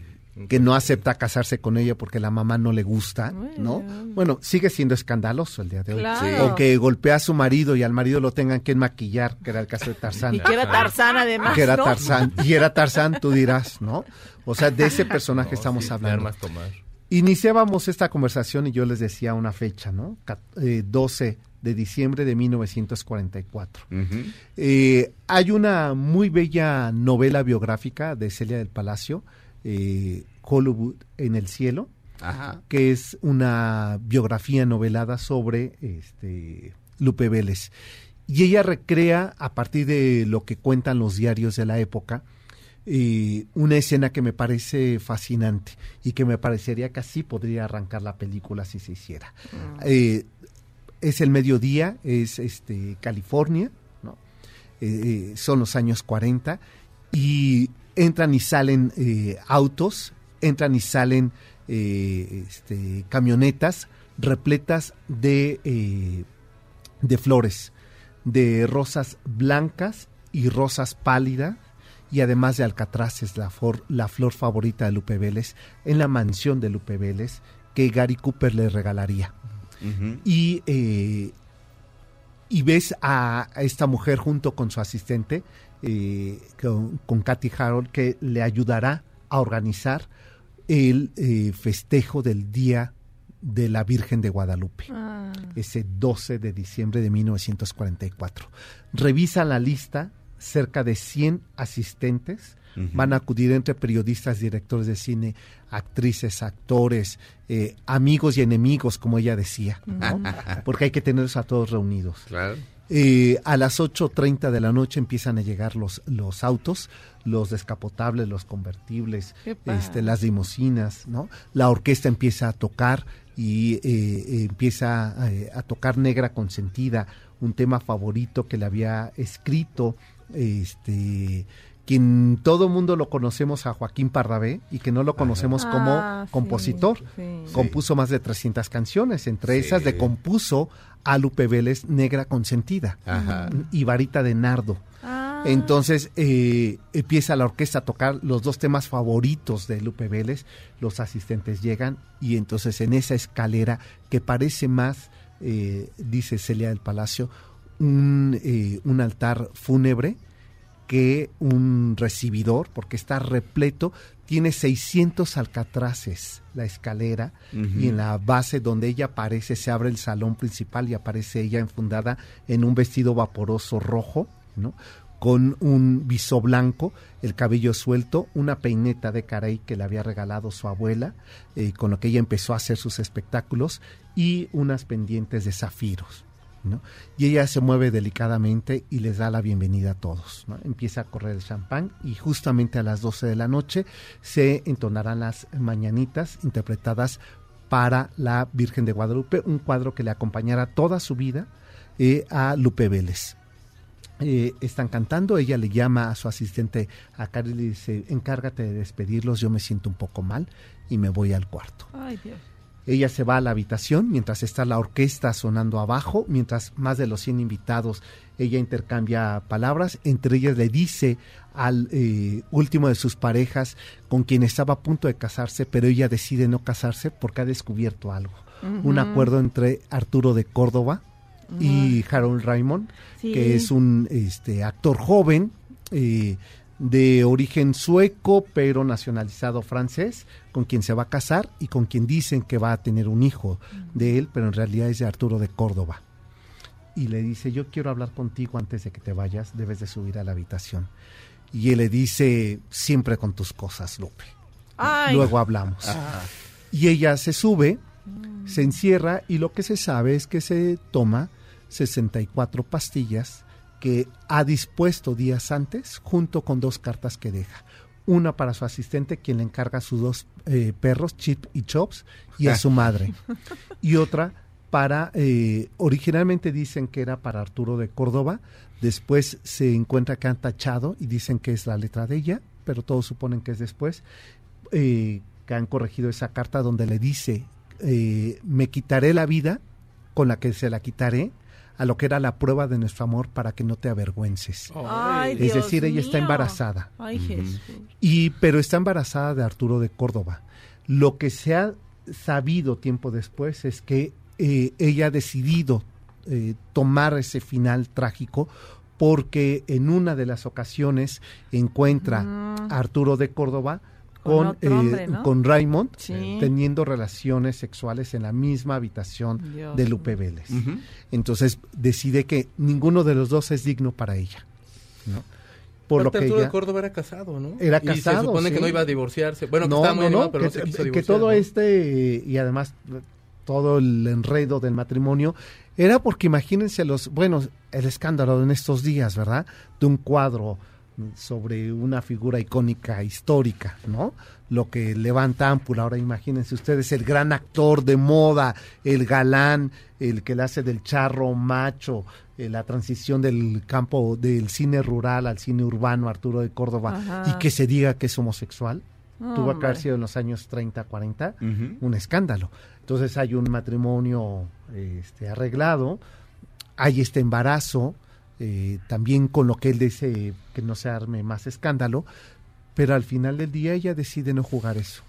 que no acepta casarse con ella porque la mamá no le gusta, ¿no? Bueno, sigue siendo escandaloso el día de hoy. Claro. O que golpea a su marido y al marido lo tengan que maquillar, que era el caso de Tarzán. Y que era Tarzán además, Que era ¿no? Tarzán. Y era Tarzán, tú dirás, ¿no? O sea, de ese personaje No, estamos sí, hablando. Iniciábamos esta conversación y yo les decía una fecha, ¿no? Ca- eh, 12 de diciembre de 1944. ujú. Eh, hay una muy bella novela biográfica de Celia del Palacio, eh, Hollywood en el cielo, Ajá. que es una biografía novelada sobre este, Lupe Vélez. Y ella recrea, a partir de lo que cuentan los diarios de la época, eh, una escena que me parece fascinante y que me parecería que así podría arrancar la película si se hiciera. Eh, es el mediodía, es este California. Eh, eh, son los años 40 y entran y salen eh, autos, entran y salen este, camionetas repletas de, de flores, de rosas blancas y rosas pálidas y además de alcatraces, la, la flor favorita de Lupe Vélez, en la mansión de Lupe Vélez que Gary Cooper le regalaría Y, eh, y ves a, a esta mujer junto con su asistente, eh, con, con Kathy Harold, que le ayudará a organizar el eh, festejo del Día de la Virgen de Guadalupe, Ah. ese 12 de diciembre de 1944. Revisa la lista, cerca de 100 asistentes van a acudir entre periodistas, directores de cine, actrices, actores, eh, amigos y enemigos, como ella decía, ¿no? porque hay que tenerlos a todos reunidos. Claro. Eh, a las 8.30 de la noche empiezan a llegar los, los autos, los descapotables, los convertibles, este, las limusinas, ¿no? La orquesta empieza a tocar y eh, eh, empieza eh, a tocar Negra Consentida, un tema favorito que le había escrito este quien todo mundo lo conocemos a Joaquín Parrabé y que no lo conocemos como Ah, sí, compositor. sí. Compuso más de 300 canciones, entre Sí. esas le compuso a Lupe Vélez Negra Consentida Ajá. y Varita de Nardo. Ah. Entonces eh, empieza la orquesta a tocar los dos temas favoritos de Lupe Vélez, los asistentes llegan y entonces en esa escalera que parece más, eh, dice Celia del Palacio, un, eh, un altar fúnebre que un recibidor, porque está repleto, tiene 600 alcatraces la escalera y en la base donde ella aparece se abre el salón principal y aparece ella enfundada en un vestido vaporoso rojo, ¿no? con un viso blanco, el cabello suelto, una peineta de carey que le había regalado su abuela, eh, con lo que ella empezó a hacer sus espectáculos, y unas pendientes de zafiros. Y ella se mueve delicadamente y les da la bienvenida a todos. Empieza a correr el champán y justamente a las 12 de la noche se entonarán las mañanitas interpretadas para la Virgen de Guadalupe, un cuadro que le acompañará toda su vida eh, a Lupe Vélez. Eh, están cantando, ella le llama a su asistente a Cari y le dice, encárgate de despedirlos, yo me siento un poco mal y me voy al cuarto. Ay, Dios. Ella se va a la habitación mientras está la orquesta sonando abajo, mientras más de los 100 invitados, ella intercambia palabras, entre ellas le dice al eh, último de sus parejas con quien estaba a punto de casarse, pero ella decide no casarse porque ha descubierto algo. Un acuerdo entre Arturo de Córdoba y Harold Raymond, Sí. que es un este, actor joven eh, de origen sueco, pero nacionalizado francés, con quien se va a casar y con quien dicen que va a tener un hijo de él, pero en realidad es de Arturo de Córdoba. Y le dice, yo quiero hablar contigo antes de que te vayas, debes de subir a la habitación. Y él le dice, siempre con tus cosas, Lupe. Ay. Luego hablamos. Y ella se sube, se encierra y lo que se sabe es que se toma 64 pastillas que ha dispuesto días antes junto con dos cartas que deja. Una para su asistente, quien le encarga a sus dos eh, perros, Chip y Chops, y a [laughs] su madre. Y otra para, eh, originalmente dicen que era para Arturo de Córdoba, después se encuentra que han tachado y dicen que es la letra de ella, pero todos suponen que es después, eh, que han corregido esa carta donde le dice, eh, me quitaré la vida con la que se la quitaré a lo que era la prueba de nuestro amor para que no te avergüences. Ay, es Dios decir, ella está embarazada. Ay, Jesús. Y, pero está embarazada de Arturo de Córdoba. Lo que se ha sabido tiempo después es que eh, ella ha decidido eh, tomar ese final trágico porque en una de las ocasiones encuentra a Arturo de Córdoba Con con, otro eh, con Raymond Sí. teniendo relaciones sexuales en la misma habitación Dios de Lupe Vélez. Entonces decide que ninguno de los dos es digno para ella. ¿no? Por lo que Arturo ella, de Córdoba era casado, ¿no? Era Y casado, se supone que no iba a divorciarse. Bueno, que no, estaba muy no, animado, no, pero que, no se quiso que divorciar, todo ¿no? este y además todo el enredo del matrimonio era porque imagínense los, bueno, el escándalo en estos días, ¿verdad? De un cuadro sobre una figura icónica histórica, ¿no? Lo que levanta ámpula. Ahora imagínense ustedes el gran actor de moda, el galán, el que le hace del charro macho, eh, la transición del campo del cine rural al cine urbano, Arturo de Córdoba, Ajá. y que se diga que es homosexual. Tuvo que haber sido en los años 30, 40, Ujú. un escándalo. Entonces hay un matrimonio este, arreglado, hay este embarazo, eh, también con lo que él dice que no se arme más escándalo, pero al final del día ella decide no jugar eso.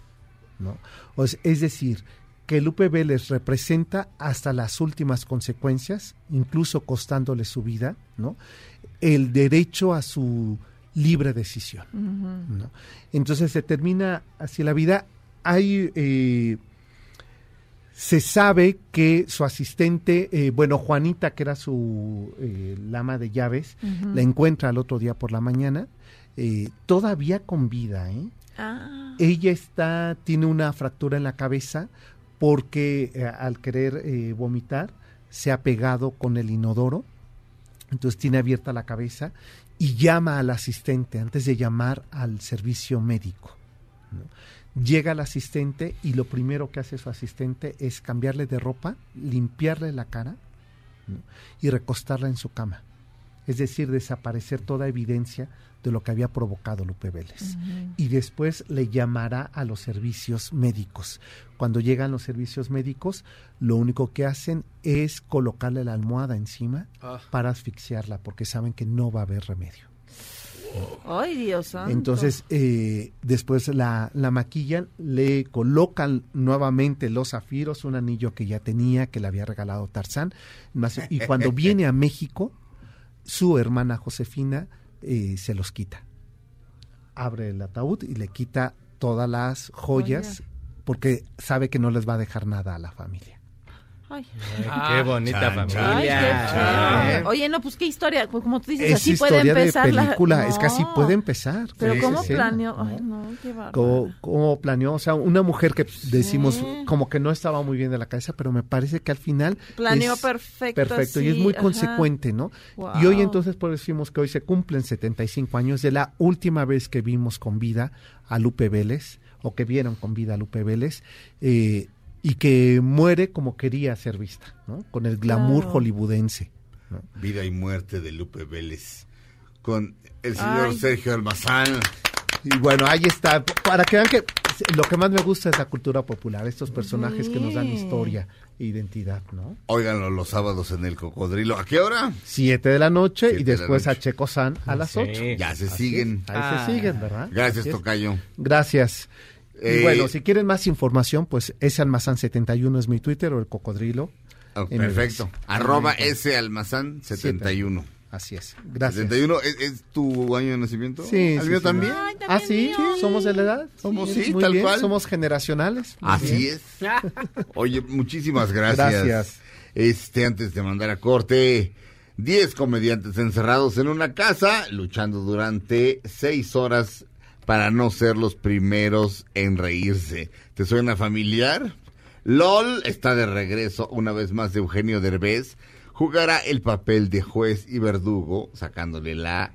¿no? O es decir, que Lupe Vélez representa hasta las últimas consecuencias, incluso costándole su vida, ¿no? el derecho a su libre decisión. ¿no? Entonces se termina así la vida. Hay, eh, se sabe que su asistente, eh, bueno, Juanita, que era su eh, lama de llaves, la encuentra al otro día por la mañana, eh, todavía con vida. ¿eh? Ah. Ella está, tiene una fractura en la cabeza porque eh, al querer eh, vomitar se ha pegado con el inodoro, entonces tiene abierta la cabeza y llama al asistente antes de llamar al servicio médico. ¿no? Llega el asistente y lo primero que hace su asistente es cambiarle de ropa, limpiarle la cara ¿no? y recostarla en su cama. Es decir, desaparecer toda evidencia de lo que había provocado Lupe Vélez. Y después le llamará a los servicios médicos. Cuando llegan los servicios médicos, lo único que hacen es colocarle la almohada encima Ah. para asfixiarla, porque saben que no va a haber remedio. Ay, Dios santo. Entonces, eh, después la, la maquillan, le colocan nuevamente los zafiros, un anillo que ya tenía, que le había regalado Tarzán. Y cuando [laughs] viene a México, su hermana Josefina eh, se los quita. Abre el ataúd y le quita todas las joyas, Joyas. porque sabe que no les va a dejar nada a la familia. Ay. Qué bonita chan, familia. Ah. feo. Oye, no, pues qué historia. Pues como tú dices, Es así puede historia de empezar la- película, es que así No. puede empezar. Pero Sí, ¿cómo planeó? ¿no? Ay, no, qué. ¿Cómo, cómo planeó? O sea, una mujer que decimos Sí. como que no estaba muy bien de la cabeza, pero me parece que al final... Planeó perfecto, Perfecto, y es muy ajá. consecuente, ¿no? Wow. Y hoy entonces por eso decimos que hoy se cumplen 75 años de la última vez que vimos con vida a Lupe Vélez, o que vieron con vida a Lupe Vélez, eh, y que muere como quería ser vista, ¿no? Con el glamour Claro. hollywoodense. ¿no? Vida y muerte de Lupe Vélez. Con el señor Ay. Sergio Almazán. Y bueno, ahí está, para que vean que lo que más me gusta es la cultura popular, estos personajes que nos dan historia e identidad, ¿no? Óiganlo los sábados en el Cocodrilo. ¿A qué hora? Siete de la noche y de después noche. a Checo San a las Sí. ocho. Ya se Así siguen. es, Ahí Ah. se siguen, ¿verdad? Gracias. Tocayo. Gracias. Eh, y bueno, si quieren más información, pues ese almazán 71 es mi Twitter o el cocodrilo. MBS. perfecto. Arroba S Almazán 71. Así es. Gracias. 71, ¿es, es tu año de nacimiento? Sí, ¿Al sí, mío sí. también? Ay, también Ah, sí, mío. somos de la edad. Somos, sí, muy tal bien, cual. Somos generacionales. Así bien. es. [laughs] Oye, muchísimas gracias. Gracias. Este, antes de mandar a corte, 10 comediantes encerrados en una casa, luchando durante 6 horas para no ser los primeros en reírse. ¿Te suena familiar? LOL está de regreso una vez más de Eugenio Derbez. Jugará el papel de juez y verdugo, sacándole la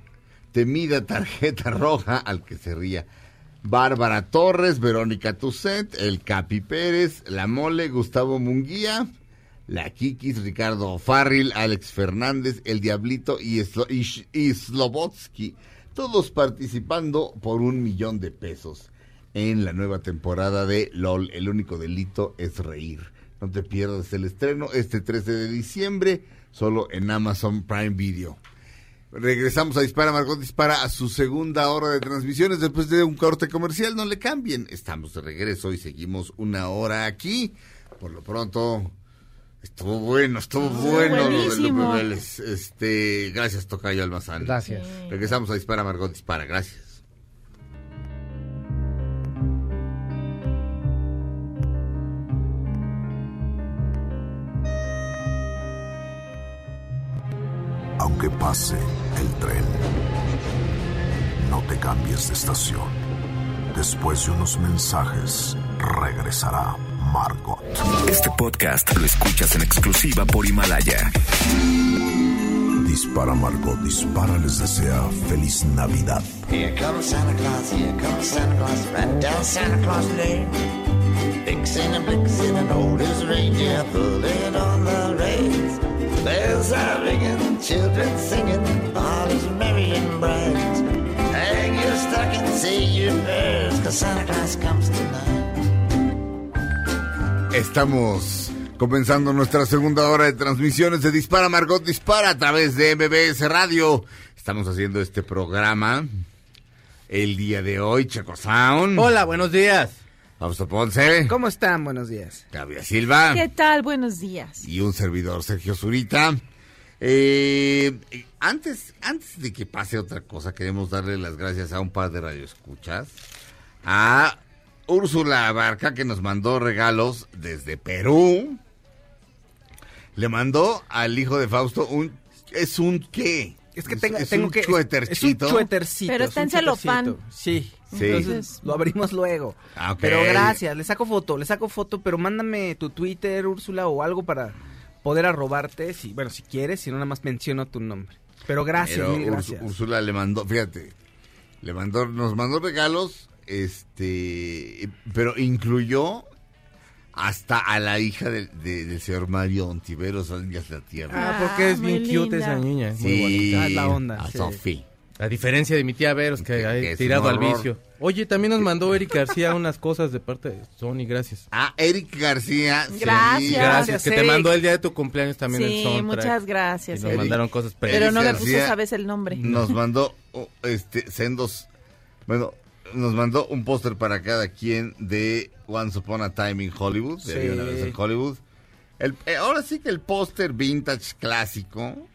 temida tarjeta [laughs] roja al que se ría. Bárbara Torres, Verónica Tucet, el Capi Pérez, La Mole, Gustavo Munguía, La Kikis, Ricardo Farril, Alex Fernández, El Diablito y, Slo- todos participando por un millón de pesos en la nueva temporada de LOL. El único delito es reír. No te pierdas el estreno este 13 de diciembre, solo en Amazon Prime Video. Regresamos a Dispara, Margot Dispara a su segunda hora de transmisiones después de un corte comercial. No le cambien. Estamos de regreso y seguimos una hora aquí. Por lo pronto, estuvo bueno, estuvo bueno lo de buenísimo. Lupe Vélez. Este, gracias, Tocayo Almazán. Gracias. Regresamos a Dispara, Margot Dispara. Gracias. Aunque pase el tren, no te cambies de estación. Después de unos mensajes, regresará Margot. Este podcast lo escuchas en exclusiva por Himalaya. Dispara Margot, dispara les desea feliz Navidad. Here comes Santa Claus, here comes Santa Claus, right down Santa Claus Lane. Vixen and Blitzen and old as reindeer pulling on the reins. Bells are ringing, children singing, all is merry and bright. Hang your stocking, say your prayers, cause Santa Claus comes tonight. Estamos comenzando nuestra segunda hora de transmisiones de Dispara Margot Dispara a través de MBS Radio. Estamos haciendo este programa el día de hoy, Checo Sound. Hola, buenos días. Fausto Ponce. ¿Cómo están? Buenos días. Claudia Silva. ¿Qué tal? Buenos días. Y un servidor, Sergio Zurita. Eh, antes, antes de que pase otra cosa, queremos darle las gracias a un par de radioescuchas. A Úrsula Barca, que nos mandó regalos desde Perú. Le mandó al hijo de Fausto un... ¿Es un qué? Es que tengo, es tengo un que... chuetercito. Es un chuetercito. Pero es está un en celofán. Sí. Sí. Entonces lo abrimos luego. Ah, ok. Pero gracias, le saco foto, le saco foto, pero mándame tu Twitter, Úrsula, o algo para poder arrobarte, si, bueno, si quieres, si no nada más menciono tu nombre. Pero gracias, Pero mil gracias. Úrsula le mandó, fíjate, le mandó, nos mandó regalos, este, pero incluyó hasta a la hija del, de- del señor Mario Ontiveros, Ángeles de la Tierra. Ah, porque es muy bien cute linda. esa niña. Muy Sí, bonita. Ah, la onda, A sí. Sofi. A diferencia de mi tía Veros, que Que- ha tirado al vicio. Oye, también nos mandó Eric García unas cosas de parte de Sony, gracias. Ah, Eric García. sí. Gracias. Gracias, que te mandó el día de tu cumpleaños también el Sí, soundtrack. muchas gracias. Y nos Eric. mandaron cosas Pero no Eric puso, sabes, el nombre. Nos mandó, oh, este, sendos, bueno, nos mandó un póster para cada quien de Once Upon a Time in Hollywood, de Sí. Había una vez en Hollywood. El- eh, ahora sí que el póster vintage clásico,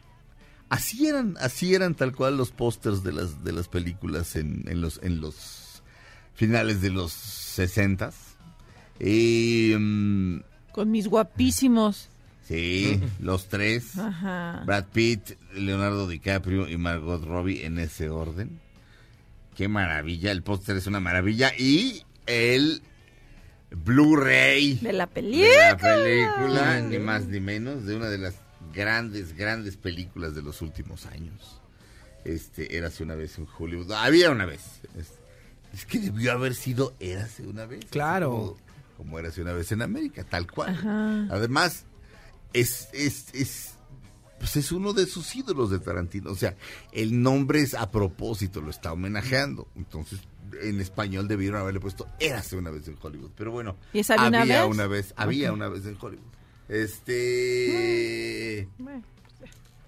así eran, así eran tal cual los pósters de las, de las películas en, en los, en los finales de los sesentas. Y, mm, Con mis guapísimos. sí, los tres. Ajá. Brad Pitt, Leonardo DiCaprio y Margot Robbie en ese orden. Qué maravilla, el póster es una maravilla. Y el Blu-ray De la de película. la película, ni más ni menos, de una de las grandes, grandes películas de los últimos años. Este, Érase una vez en Hollywood. Había una vez. Es, es que debió haber sido Érase una vez. Claro. Como, como Érase una vez en América, tal cual. Ajá. Además, es, es, es, pues es uno de sus ídolos de Tarantino. O sea, el nombre es a propósito, lo está homenajeando. Entonces, en español debieron haberle puesto Érase una vez en Hollywood. Pero bueno, ¿Y esa había una vez? una vez, había una vez en Hollywood. Este.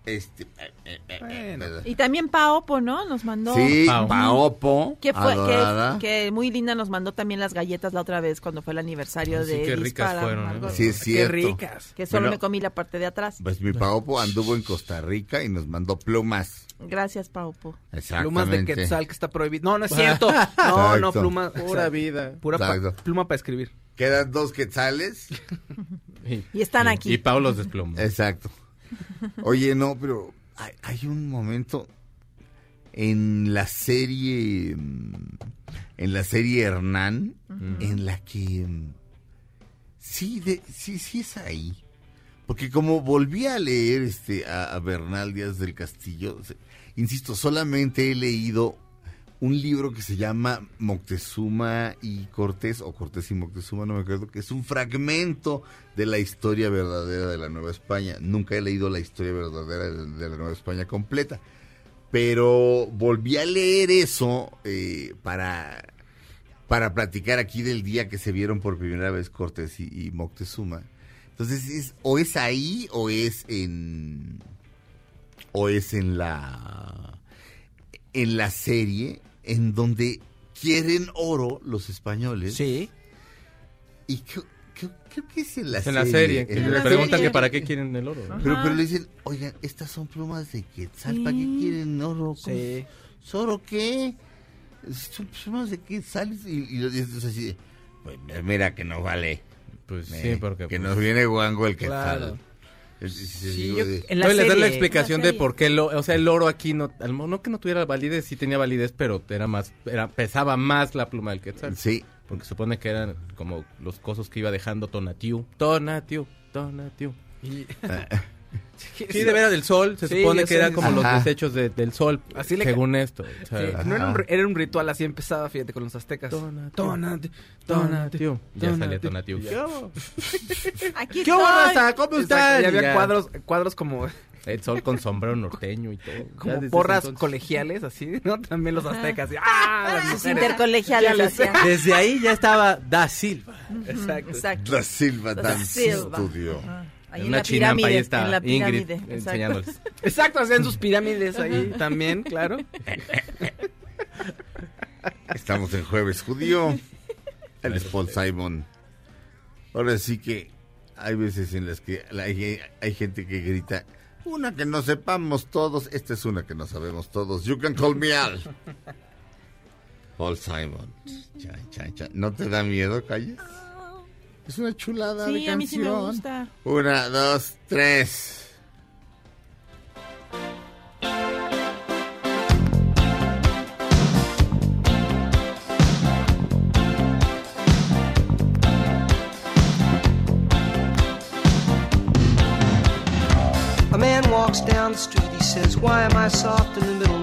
Este. eh, eh, eh, eh. Y también Paopo, ¿no? Nos mandó. Sí. Paopo. Que fue adorada. que, que muy linda nos mandó también las galletas la otra vez cuando fue el aniversario Ay, sí, de qué ricas Dispara, fueron. Sí, es Qué cierto. ricas. Que solo Bueno. me comí la parte de atrás. Pues mi Paopo anduvo en Costa Rica y nos mandó plumas. Gracias, Paopo. Plumas de quetzal que está prohibido. No, no es [laughs] cierto. No, no, Exacto. pluma. Pura vida. Pura pa- pluma para escribir. Quedan dos quetzales. Y están aquí. Y Pau los desplomó. Exacto. Oye, no, pero hay, hay un momento en la serie, mm, en la serie Hernán, en la que mm, sí, de, sí, sí es ahí. Porque como volví a leer este a, a Bernal Díaz del Castillo, insisto, solamente he leído un libro que se llama Moctezuma y Cortés, o Cortés y Moctezuma, no me acuerdo, que es un fragmento de la historia verdadera de la Nueva España. Nunca he leído la historia verdadera de, la Nueva España completa. Pero volví a leer eso eh, para, para platicar aquí del día que se vieron por primera vez Cortés y, Moctezuma. Entonces, es, o es ahí o es en... o es en la... en la serie en donde quieren oro los españoles. Sí. Y creo que es en la En serie. la serie. que en le la preguntan serie. que para qué quieren el oro. ¿no? Pero, pero le dicen, oigan, estas son plumas de quetzal, ¿para qué quieren oro? ¿Cómo- Sí. ¿Oro qué? Son plumas de quetzal. Y, y los dices así, pues mira que no vale. Pues sí, porque... Que pues, nos viene guango el quetzal. Claro. Sí, yo- en la no, y les dan la serie- explicación La de serie. por qué lo, o sea, el oro aquí no, no que no tuviera validez, sí tenía validez, pero era más, era, pesaba más la pluma del quetzal. Sí, Porque supone que eran como los cosas que iba dejando Tonatiu. Tonatiu, Tonatiu. Y- Sí, de veras del sol, se Sí, supone que era como los desechos de- del sol, Así le según esto. o sea, Sí, no era un, era un ritual así empezaba, fíjate, con los aztecas. Tonatiu. Tonatiu, Tonatiu. Ya salía Tonatiu. Tonatiu. Ya. ¿Qué hubo? [laughs] Aquí ¿Qué hubo, estoy. raza? ¿Cómo están? y había Ya. cuadros, cuadros como, [laughs] El sol con sombrero norteño y todo. Como porras colegiales, así, [laughs] ¿no? También los aztecas. y, ¡Ah! Las Sus mujeres. intercolegiales. Desde ahí ya estaba Da Silva. Exacto. Exacto. Da Silva Da Dance Silva. Studio. Ajá. Ahí En en una la chinampa pirámide. ahí está en la Ingrid exacto. enseñándoles. Exacto, hacían sus pirámides ahí también, claro. [laughs] Estamos en Jueves Judío. Él es Paul Simon. Ahora sí que hay veces en las que hay, hay gente que grita, una que no sepamos todos, esta es una que no sabemos todos. You can call me Al. Paul Simon. Chan, chan, chan. ¿No te da miedo, calles? Es una chulada de Sí, a mí sí me canción. gusta. Una, dos, tres. A man walks down the street, he says, Why am I soft in the middle now?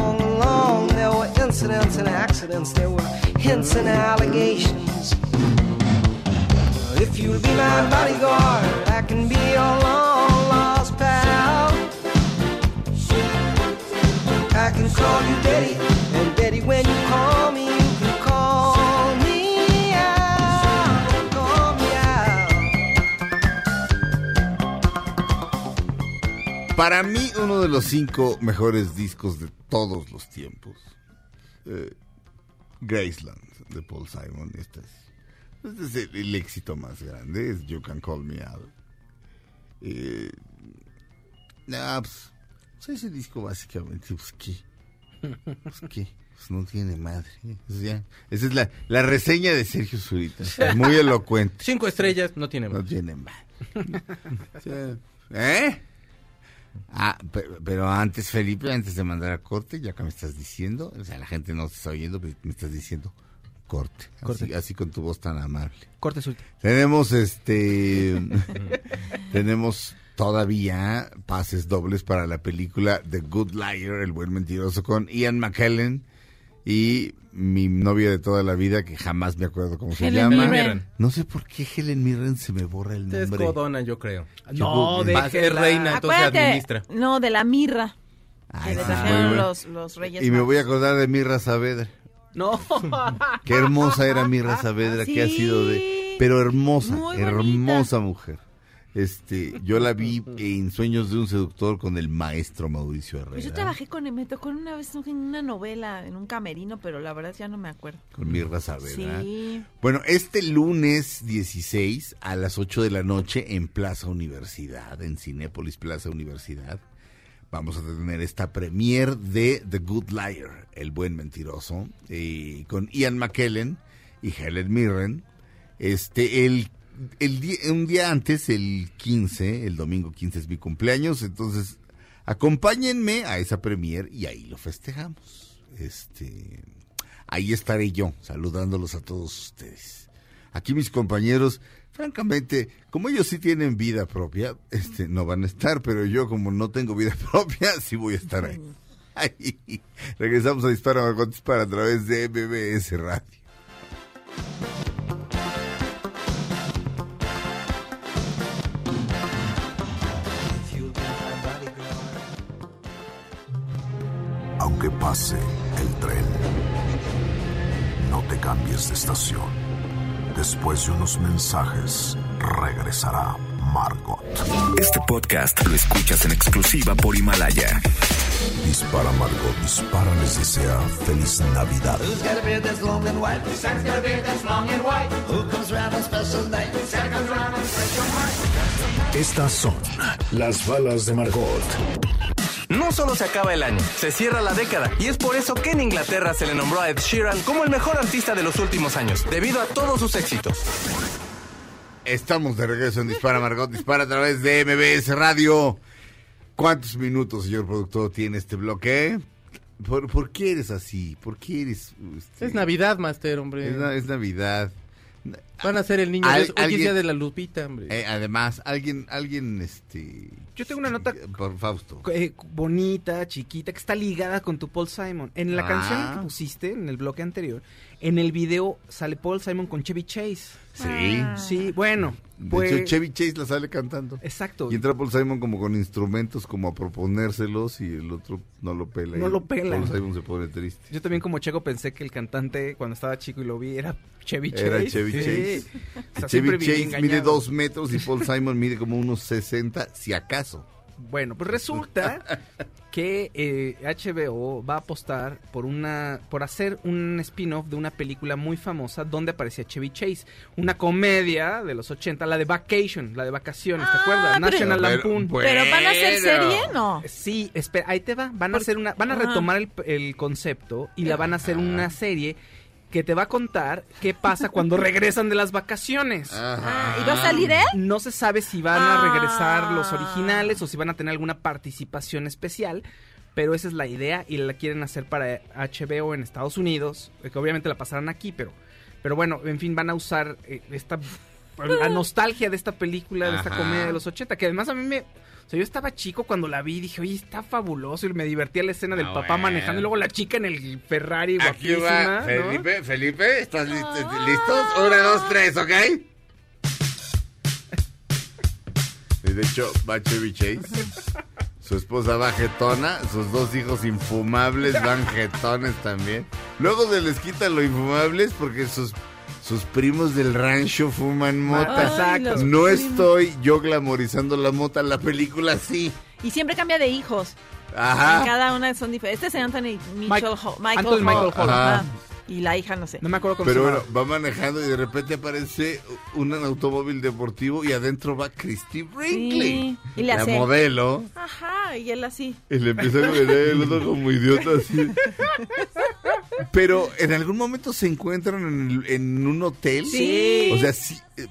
along, there were incidents and accidents, there were hints and allegations. If you'll be my bodyguard, I can be your long lost pal. I can call you Betty, and Betty, when you call Para mí, uno de los cinco mejores discos de todos los tiempos. eh, Graceland, de Paul Simon. Este es, este es el, el éxito más grande. Es You Can Call Me Out. Eh, nah, pues, pues ese disco básicamente, pues qué. Pues qué. Pues no tiene madre. Ya. Esa es la, la reseña de Sergio Zurita. Muy elocuente. Cinco estrellas, no tiene No más. tiene madre. O sea, ¿Eh? Ah, pero, antes, Felipe, antes de mandar a corte, ya que me estás diciendo, o sea, la gente no te está oyendo, pero me estás diciendo corte. Corte. Así, así con tu voz tan amable. Corte suelto. Tenemos este. [laughs] tenemos todavía pases dobles para la película The Good Liar, El Buen Mentiroso, con Ian McKellen y mi novia de toda la vida, que jamás me acuerdo cómo se Helen llama. Mirren. No sé por qué Helen Mirren se me borra el Es nombre. codona, yo creo. No, ser déjela. reina, entonces Acuérdate, administra. no, de la mirra. Ay, que le sí, trajeron muy bueno. los, los reyes Y me voy a acordar de Mirra Saavedra. No. Qué hermosa era Mirra Saavedra, que ha Sí. sido de... Pero hermosa, Muy bonita. hermosa mujer. Este, yo la vi en Sueños de un seductor con el maestro Mauricio Herrera. Pues yo trabajé con él, me tocó una vez en una novela, en un camerino, pero la verdad ya no me acuerdo. Con Mirra Saavedra. Sí. Bueno, este lunes 16 a las 8 de la noche en Plaza Universidad, en Cinépolis Plaza Universidad, vamos a tener esta premier de The Good Liar, El Buen Mentiroso, eh, con Ian McKellen y Helen Mirren. Este, el, el día, un día antes, el 15, el domingo 15 es mi cumpleaños, entonces acompáñenme a esa premier y ahí lo festejamos. Este, ahí estaré yo saludándolos a todos ustedes. Aquí mis compañeros, francamente, como ellos sí tienen vida propia, este, no van a estar, pero yo como no tengo vida [laughs] propia, sí voy a estar ahí. Ahí. Regresamos a Dispara Margot Dispara a través de MBS Radio. Pase el tren, no te cambies de estación. Después de unos mensajes, regresará Margot. Este podcast lo escuchas en exclusiva por Himalaya. Dispara Margot, dispara les desea feliz Navidad. Who's got a beard that's long and white? Santa's got a beard that's long and white. Who comes round on special night? Santa comes round on special night. Estas son las balas de Margot. No solo se acaba el año, se cierra la década y es por eso que en Inglaterra se le nombró a Ed Sheeran como el mejor artista de los últimos años, debido a todos sus éxitos. Estamos de regreso en Dispara Margot, dispara a través de MBS Radio. ¿Cuántos minutos, señor productor, tiene este bloque? ¿Por, por qué eres así? ¿Por qué eres...? este, Es Navidad, Master, hombre. Es, na- es Navidad. Van a ser el niño Al- alguien- día de la Lupita, hombre. Eh, además, alguien, alguien, este... Yo tengo una nota Por Fausto. eh, bonita, chiquita, que está ligada con tu Paul Simon. En la Ah. canción que pusiste, en el bloque anterior, en el video sale Paul Simon con Chevy Chase. Sí. Sí, bueno, De pues... hecho, Chevy Chase la sale cantando. Exacto. Y entra Paul Simon como con instrumentos, como a proponérselos y el otro no lo pela. No lo pela. Paul Simon se pone triste. Yo también como checo pensé que el cantante cuando estaba chico y lo vi era Chevy Chase. Era Chevy Sí. Chase. O sea, Chevy Chase mide dos metros y Paul Simon mide como unos 60, si acaso. Bueno, pues resulta [laughs] que eh, HBO va a apostar por una por hacer un spin-off de una película muy famosa donde aparecía Chevy Chase, una comedia de los 80, la de Vacation, la de vacaciones, ¿te Ah, acuerdas? pero- National Pero- Lampoon. ¿Pero van a hacer serie? No. Sí, espera, ahí te va. Van a hacer una, van a Ah. retomar el, el concepto y la van a hacer una serie que te va a contar qué pasa cuando [laughs] regresan de las vacaciones. Ah, ¿Y va a salir él? No se sabe si van a Ah. regresar los originales o si van a tener alguna participación especial, pero esa es la idea y la quieren hacer para HBO en Estados Unidos, eh, que obviamente la pasarán aquí, pero pero bueno, en fin, van a usar eh, esta [laughs] la nostalgia de esta película, de esta comedia de los 80, que además a mí me sea, yo estaba chico cuando la vi y dije, oye, está fabuloso. Y me divertía la escena del Ah, papá bueno. manejando y luego la chica en el Ferrari Aquí guapísima. va ¿no? Felipe, Felipe, ¿estás listo- listos? Una, dos, tres, ¿ok? [laughs] Y de hecho, va Chevy Chase. Su esposa va jetona, sus dos hijos infumables van jetones también. Luego se les quita lo infumables porque sus, sus primos del rancho fuman mota. Exacto. los No estoy yo glamorizando la mota, la película sí. Y siempre cambia de hijos. Ajá. Cada una son diferentes. Este es Anthony Mitchell Mike- Hall- Michael, Anthony Michael Hall. Ajá. Y la hija, no sé. No me acuerdo cómo Pero se bueno, va manejando y de repente aparece un automóvil deportivo y adentro va Christy Brinkley. Sí, y le la hace- modelo. Ajá, y él así. Y le empieza a ver el otro como idiota así. [laughs] Pero en algún momento se encuentran en, el- en un hotel. Sí. O sea, sí. eh,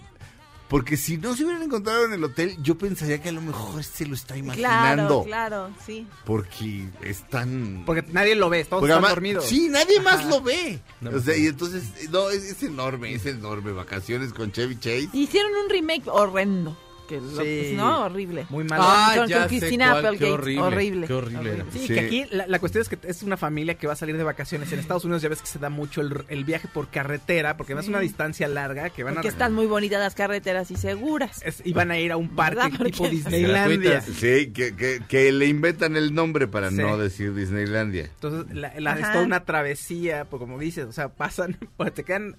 Porque si no se hubieran encontrado en el hotel, yo pensaría que a lo mejor se lo está imaginando. Claro, claro, sí. Porque están. Porque nadie lo ve, todos Porque están además- dormidos. Sí, nadie más Ajá. lo ve. No, o sea, no. y entonces, no, es, es enorme, es enorme. Vacaciones con Chevy Chase. Hicieron un remake horrendo. Que lo- Sí. ¿No? Horrible. Muy malo. Ah, con, ya con sé Christina cuál, qué Applegate. horrible, Horrible. qué horrible era. Sí, Sí. que aquí la, la cuestión es que es una familia que va a salir de vacaciones. En Estados Unidos ya ves que se da mucho el, el viaje por carretera, porque no es Sí. una distancia larga, que van Porque a... están muy bonitas las carreteras y seguras. es- y van a ir a un parque tipo Disneylandia. Sí, que, que, que le inventan el nombre para Sí. no decir Disneylandia. Entonces, la, la- es toda una travesía, pues como dices, o sea, pasan, [laughs] pues, te quedan,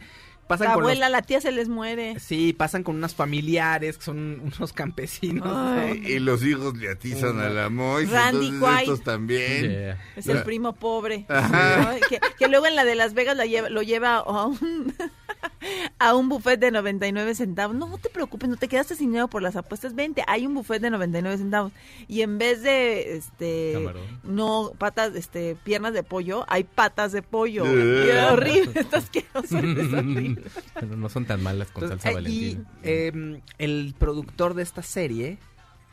pasan La con los- abuela, la tía se les muere. Sí, pasan con unos familiares que son unos campesinos. Y los hijos le atizan a la Mois, Randy estos también. Yeah. Es el primo pobre. Ajá. ¿no? Que, que luego en la de Las Vegas la lleva- lo lleva a un, [laughs] a un buffet de 99 centavos. No, no te preocupes, no te quedaste sin dinero por las apuestas. Vente, hay un buffet de 99 centavos. Y en vez de, este, Camarón. no, patas, este, piernas de pollo, hay patas de pollo. Eh. Y es horrible, [laughs] está asqueroso, [laughs] es horrible. Pero no son tan malas con Entonces, salsa eh, y valentina. eh, el productor de esta serie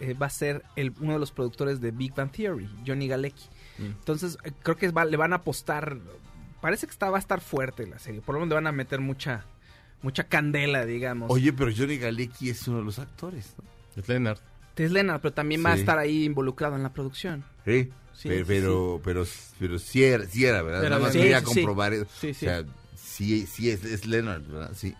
eh, va a ser el, uno de los productores de Big Bang Theory, Johnny Galecki. Mm. Entonces, eh, creo que va- le van a apostar. Parece que está, va a estar fuerte la serie. Por lo menos le van a meter mucha mucha candela, digamos. Oye, pero Johnny Galecki es uno de los actores, ¿no? Es Leonard. Tess Leonard, pero también va a estar ahí involucrado en la producción. Sí. Sí, pero, sí, pero, pero, pero sí era, sí era, ¿verdad? Era Nada más quería comprobar eso. Sí, sí. O sea, sí, sí es, es Leonard, ¿verdad? Sí.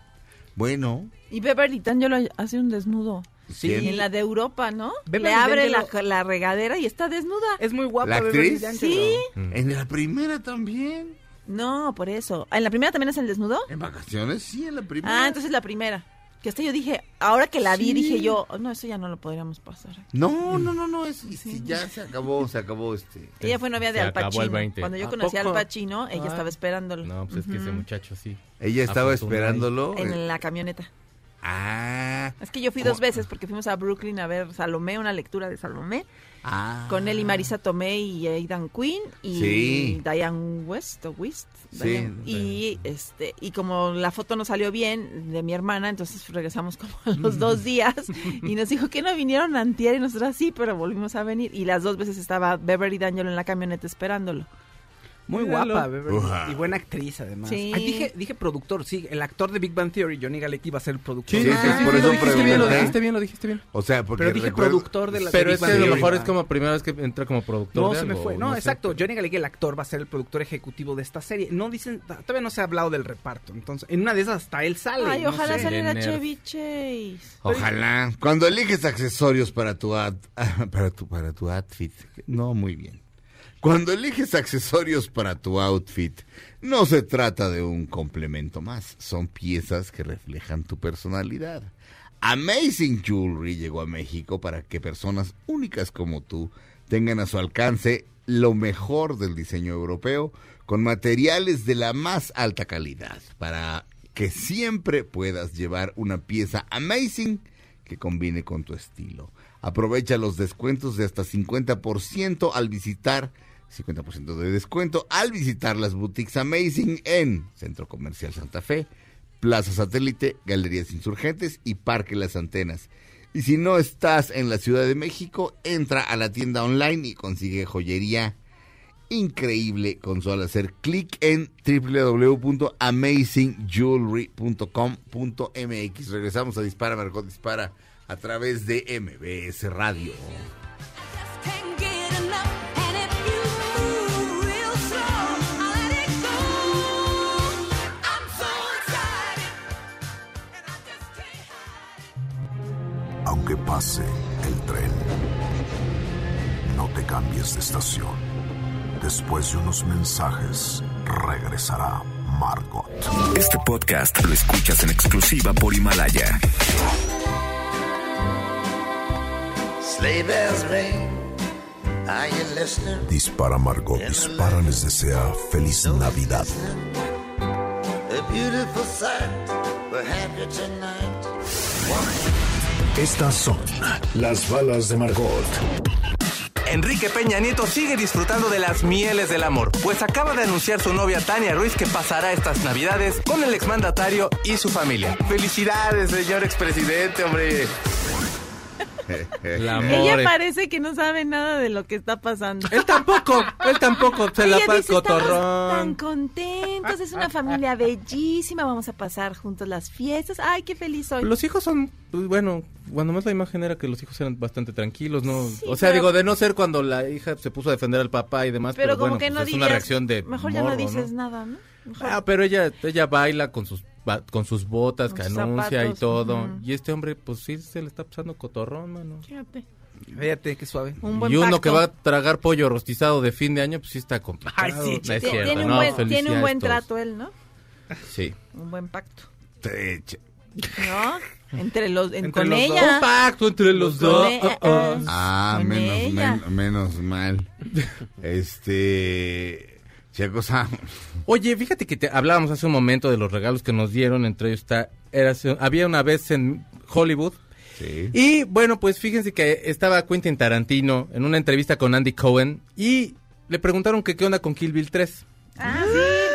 Bueno. Y Beverly D'Angelo hace un desnudo. Sí. En la de Europa, ¿no? Beverly Le abre la, regadera y está desnuda. Es muy guapa. ¿La actriz? Sí. En la primera también. No, por eso. ¿En la primera también es el desnudo? En vacaciones, sí, en la primera. Ah, entonces la primera. Que hasta yo dije, ahora que la vi, Sí. dije yo, "Oh, no, eso ya no lo podríamos pasar. No, no, no, no, es, sí, ya se acabó, se acabó este. Ella fue novia de Se Al acabó el Pacino. 20. Cuando yo ¿A conocí a Al? Pacino, ella Ah. estaba esperándolo. No, pues es que ese muchacho sí. Ella estaba esperándolo. En la camioneta. Ah, Es que yo fui dos veces porque fuimos a Brooklyn a ver Salomé, una lectura de Salomé, ah. con él y Marisa Tomei y Aidan Quinn y Sí. Diane West o West. Sí, Diane. y este y como la foto no salió bien de mi hermana, entonces regresamos como a los dos días [laughs] y nos dijo que no vinieron antier y nosotros sí, pero volvimos a venir y las dos veces estaba Beverly D'Angelo en la camioneta esperándolo. Muy Míralo. guapa, Beverly. Uja. Y buena actriz, además. Sí. Ay, dije, dije productor, sí. El actor de Big Bang Theory, Johnny Galecki, va a ser el productor. Sí, de sí, la sí, por serie. eso lo dijiste bien, lo dijiste bien, lo dijiste bien. O sea, porque Pero dije recuerdo- productor de la Pero de es Big que a lo mejor es como primera vez que entra como productor No, de se me algo, fue. No, exacto. Johnny Galecki, el actor, va a ser el productor ejecutivo de esta serie. No dicen, todavía no se ha hablado del reparto. Entonces, en una de esas hasta él sale. Ay, no ojalá saliera. Chevy Chase. Ojalá. Cuando eliges accesorios para tu ad- [laughs] para tu para tu outfit, no muy bien. Cuando eliges accesorios para tu outfit, no se trata de un complemento más, son piezas que reflejan tu personalidad. Amazing Jewelry llegó a México para que personas únicas como tú tengan a su alcance lo mejor del diseño europeo con materiales de la más alta calidad para que siempre puedas llevar una pieza amazing que combine con tu estilo. Aprovecha los descuentos de hasta 50% al visitar 50% de descuento al visitar las boutiques Amazing en Centro Comercial Santa Fe, Plaza Satélite, Galerías Insurgentes y Parque Las Antenas. Y si no estás en la Ciudad de México, entra a la tienda online y consigue joyería increíble con solo hacer clic en www.amazingjewelry.com.mx. Regresamos a Dispara, Margot Dispara a través de MBS Radio. Aunque pase el tren, no te cambies de estación. Después de unos mensajes, regresará Margot. Este podcast lo escuchas en exclusiva por Himalaya. Dispara Margot Dispara les desea feliz Navidad. Estas son las balas de Margot. Enrique Peña Nieto sigue disfrutando de las mieles del amor, pues acaba de anunciar su novia Tania Ruiz que pasará estas navidades con el exmandatario y su familia. Felicidades, señor expresidente, hombre. El Ella parece que no sabe nada de lo que está pasando. Él tampoco, él tampoco se la pasa dice, "Estamos cotorrón. tan contentos, es una familia bellísima, vamos a pasar juntos las fiestas. Ay, qué feliz soy. Los hijos son, pues, bueno, cuando más la imagen era que los hijos eran bastante tranquilos, ¿no? Sí, o sea, pero- digo, de no ser cuando la hija se puso a defender al papá y demás, pero pero, como bueno, que no pues, es una reacción de mejor ya no dices nada, ¿no? Mejor- Ah, pero ella, ella baila con sus con sus botas, Con que sus anuncia y todo. Y este hombre, pues sí, se le está pasando cotorrón, mano. Fíjate. Fíjate, qué suave. Un buen Y uno pacto. que va a tragar pollo rostizado de fin de año, pues sí está complicado. Ay, sí, No es Tie- cierto, tiene, un no, buen, tiene un felicidades buen todos. trato él, ¿no? Sí. Un buen pacto. Te echa- ¿No? Entre los, en- Entre con los dos. ella. Un pacto entre los Con dos. ella, Ah, ah. Ah, Con menos, ella. men- menos mal. [laughs] Este. Chaco Sam. Oye, fíjate que te, hablábamos hace un momento de los regalos que nos dieron, entre ellos está, era, había una vez en Hollywood, Sí. y bueno, pues fíjense que estaba Quentin Tarantino en una entrevista con Andy Cohen, y le preguntaron que qué onda con Kill Bill 3. Ah, sí.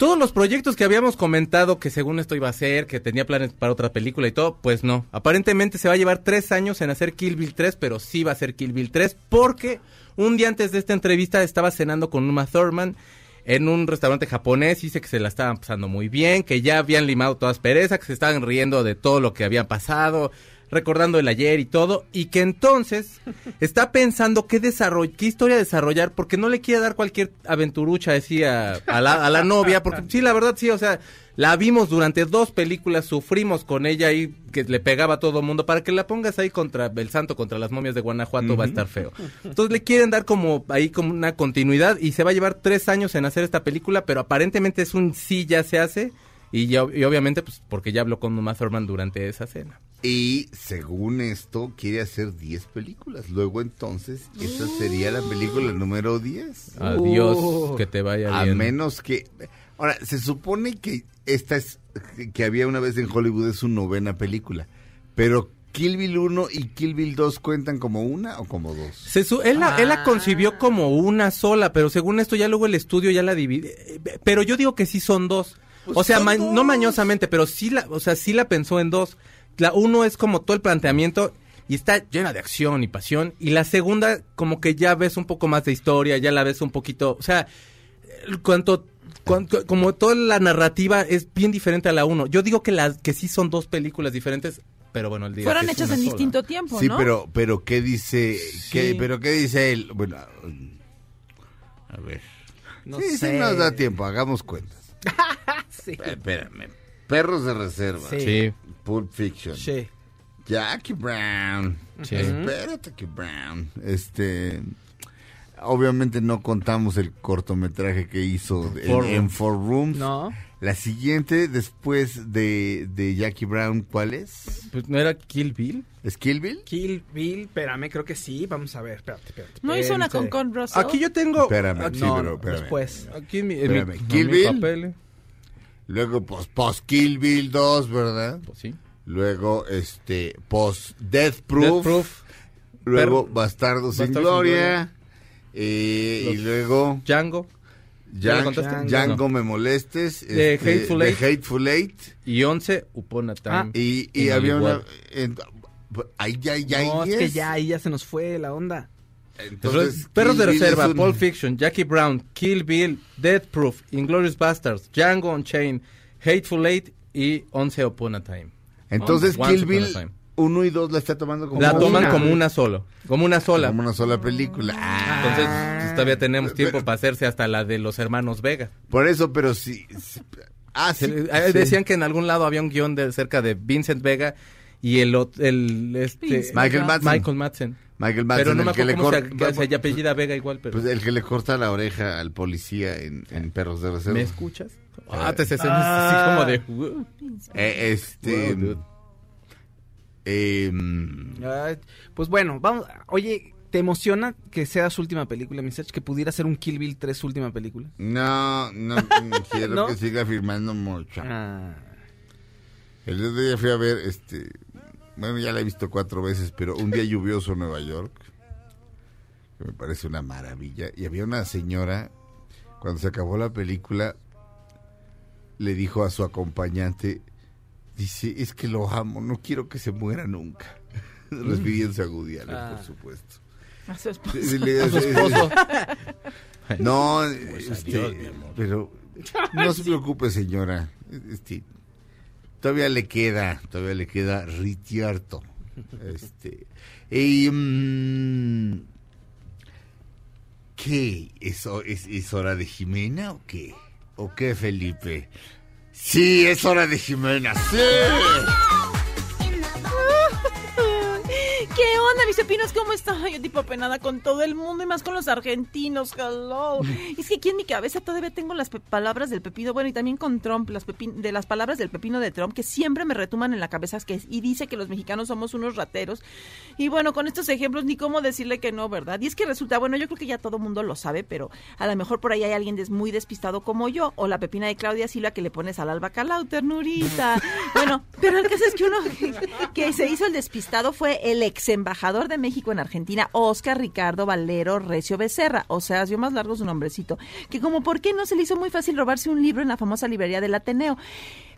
Todos los proyectos que habíamos comentado que según esto iba a ser, que tenía planes para otra película y todo, pues no. Aparentemente se va a llevar tres años en hacer Kill Bill 3, pero sí va a ser Kill Bill 3 porque un día antes de esta entrevista estaba cenando con Uma Thurman en un restaurante japonés dice que se la estaban pasando muy bien, que ya habían limado todas perezas, que se estaban riendo de todo lo que había pasado, recordando el ayer y todo, y que entonces [laughs] está pensando qué, desarroll qué historia desarrollar, porque no le quiere dar cualquier aventurucha así a, a la, a la novia, porque sí, la verdad sí, o sea, la vimos durante dos películas, sufrimos con ella y que le pegaba a todo mundo, para que la pongas ahí contra el santo, contra las momias de Guanajuato, va a estar feo. Entonces le quieren dar como ahí como una continuidad y se va a llevar tres años en hacer esta película, pero aparentemente es un sí ya se hace. Y, ya, y obviamente, pues, porque ya habló con Uma Thurman durante esa cena. Y según esto, quiere hacer 10 películas. Luego entonces, esa sería la película número 10. Adiós, Uh. que te vaya A bien. menos que... Ahora, se supone que esta es... Que había una vez en Hollywood es su novena película. Pero Kill Bill 1 y Kill Bill 2 cuentan como una o como dos. Se su- él, la, él la concibió como una sola, pero según esto ya luego el estudio ya la divide. Pero yo digo que sí son dos. Pues o sea, son ma- dos. no mañosamente, pero sí la, o sea, sí la pensó en dos. La uno es como todo el planteamiento y está llena de acción y pasión. Y la segunda, como que ya ves un poco más de historia, ya la ves un poquito, o sea, cuanto, cuanto- como toda la narrativa es bien diferente a la uno. Yo digo que las que sí son dos películas diferentes, pero bueno, el día Fueron hechas en sola. distinto tiempo, Sí, ¿no? pero, pero ¿qué dice? ¿qué, Sí. pero ¿qué dice él? Bueno, a ver. No sí, sí nos da tiempo, hagamos cuentas. [laughs] Sí. Espérame. Perros de reserva. Sí. Sí. Pulp Fiction. Sí. Jackie Brown. Sí. Espérate, Jackie Brown. Este. Obviamente no contamos el cortometraje que hizo en, Four en Rooms. Four Rooms. No. La siguiente, después de, de Jackie Brown, ¿cuál es? Pues no era Kill Bill. ¿Es Kill Bill? Kill Bill, espérame, creo que sí. Vamos a ver, espérate, espérate. ¿No hizo una con. Con Russell? Aquí yo tengo. Espérame, aquí, sí, No, pero espérame. después. aquí mi, Espérame, Kill mi Bill. papel, eh, Luego, pues, post Kill Bill 2, ¿verdad? pues sí. Luego, este, post Death Proof. Death Proof. Luego, Per- Bastardos sin Bastardos sin Gloria. eh, y luego, Django. ¿Ya Jan- lo contaste? Django No. Me Molestes. The este, Hateful The Eight. Hateful Eight. Y 11, Upon a Time. Ah, Y, y En había una... En- ahí ya, ya, no, es que 10. ya, ahí ya se nos fue la onda. Entonces, Perros de Reserva, es un- Pulp Fiction, Jackie Brown, Kill Bill, Death Proof, Inglorious Bastards, Django Unchained, Hateful Eight y 11 Upon a Time. Entonces, Once Kill Upon a Bill Time. 1 y 2 la está tomando como La una. toman como una sola. Como una sola. Como una sola película. Ah, Entonces, pues, todavía tenemos tiempo para hacerse hasta la de los hermanos Vega. por eso, pero sí... sí- Ah, sí. Decían que en algún lado había un guion de cerca de Vincent Vega y el, el este Michael. Madsen. Michael Madsen. Michael Madsen, Pero no me el que acuerdo le cómo se, corta- que se apellida Vega igual, pero Pues el que le corta la oreja al policía en, en Perros de Reserva. ¿me escuchas? Ah, te se así como de. Eh, este... Wow, em, pues bueno, vamos. Oye, ¿Te emociona que sea su última película, mi Serge? Que pudiera ser un Kill Bill 3 su última película. No, no, no [laughs] quiero ¿No? que siga firmando mucho. Ah. El otro día fui a ver, este, bueno, ya la he visto cuatro veces, pero un día lluvioso en Nueva York, que me parece una maravilla, y había una señora, cuando se acabó la película, le dijo a su acompañante, dice, es que lo amo, no quiero que se muera nunca. Refiriéndose a Allen, Ah. por supuesto. A su esposo. Sí, le- A su esposo. [laughs] No, Pues este, adiós, mi amor. pero [laughs] no se preocupe, señora. Este, todavía le queda, todavía le queda Ricciardo. Este, y, mm, ¿Qué? ¿Es, es hora de Jimena o qué? ¿O qué, Felipe? Sí, es hora de Jimena, sí. Onda? ¿Cómo están? Yo tipo penada con todo el mundo y más con los argentinos. Hello. Es que aquí en mi cabeza todavía tengo las palabras del pepino. Bueno, y también con Trump, las de las palabras del pepino de Trump que siempre me retuman en la cabeza es que, y dice que los mexicanos somos unos rateros. Y bueno, con estos ejemplos ni cómo decirle que no, ¿verdad? Y es que resulta, bueno, yo creo que ya todo el mundo lo sabe, pero a lo mejor por ahí hay alguien des- muy despistado como yo, o la pepina de Claudia Silva que le pones al albacalao, ternurita. [laughs] Bueno, pero el caso es que uno que, que se hizo el despistado fue el ex embajador de México en Argentina, Oscar Ricardo Valero Recio Becerra, o sea, dio más largo su nombrecito, que como por qué no se le hizo muy fácil robarse un libro en la famosa librería del Ateneo.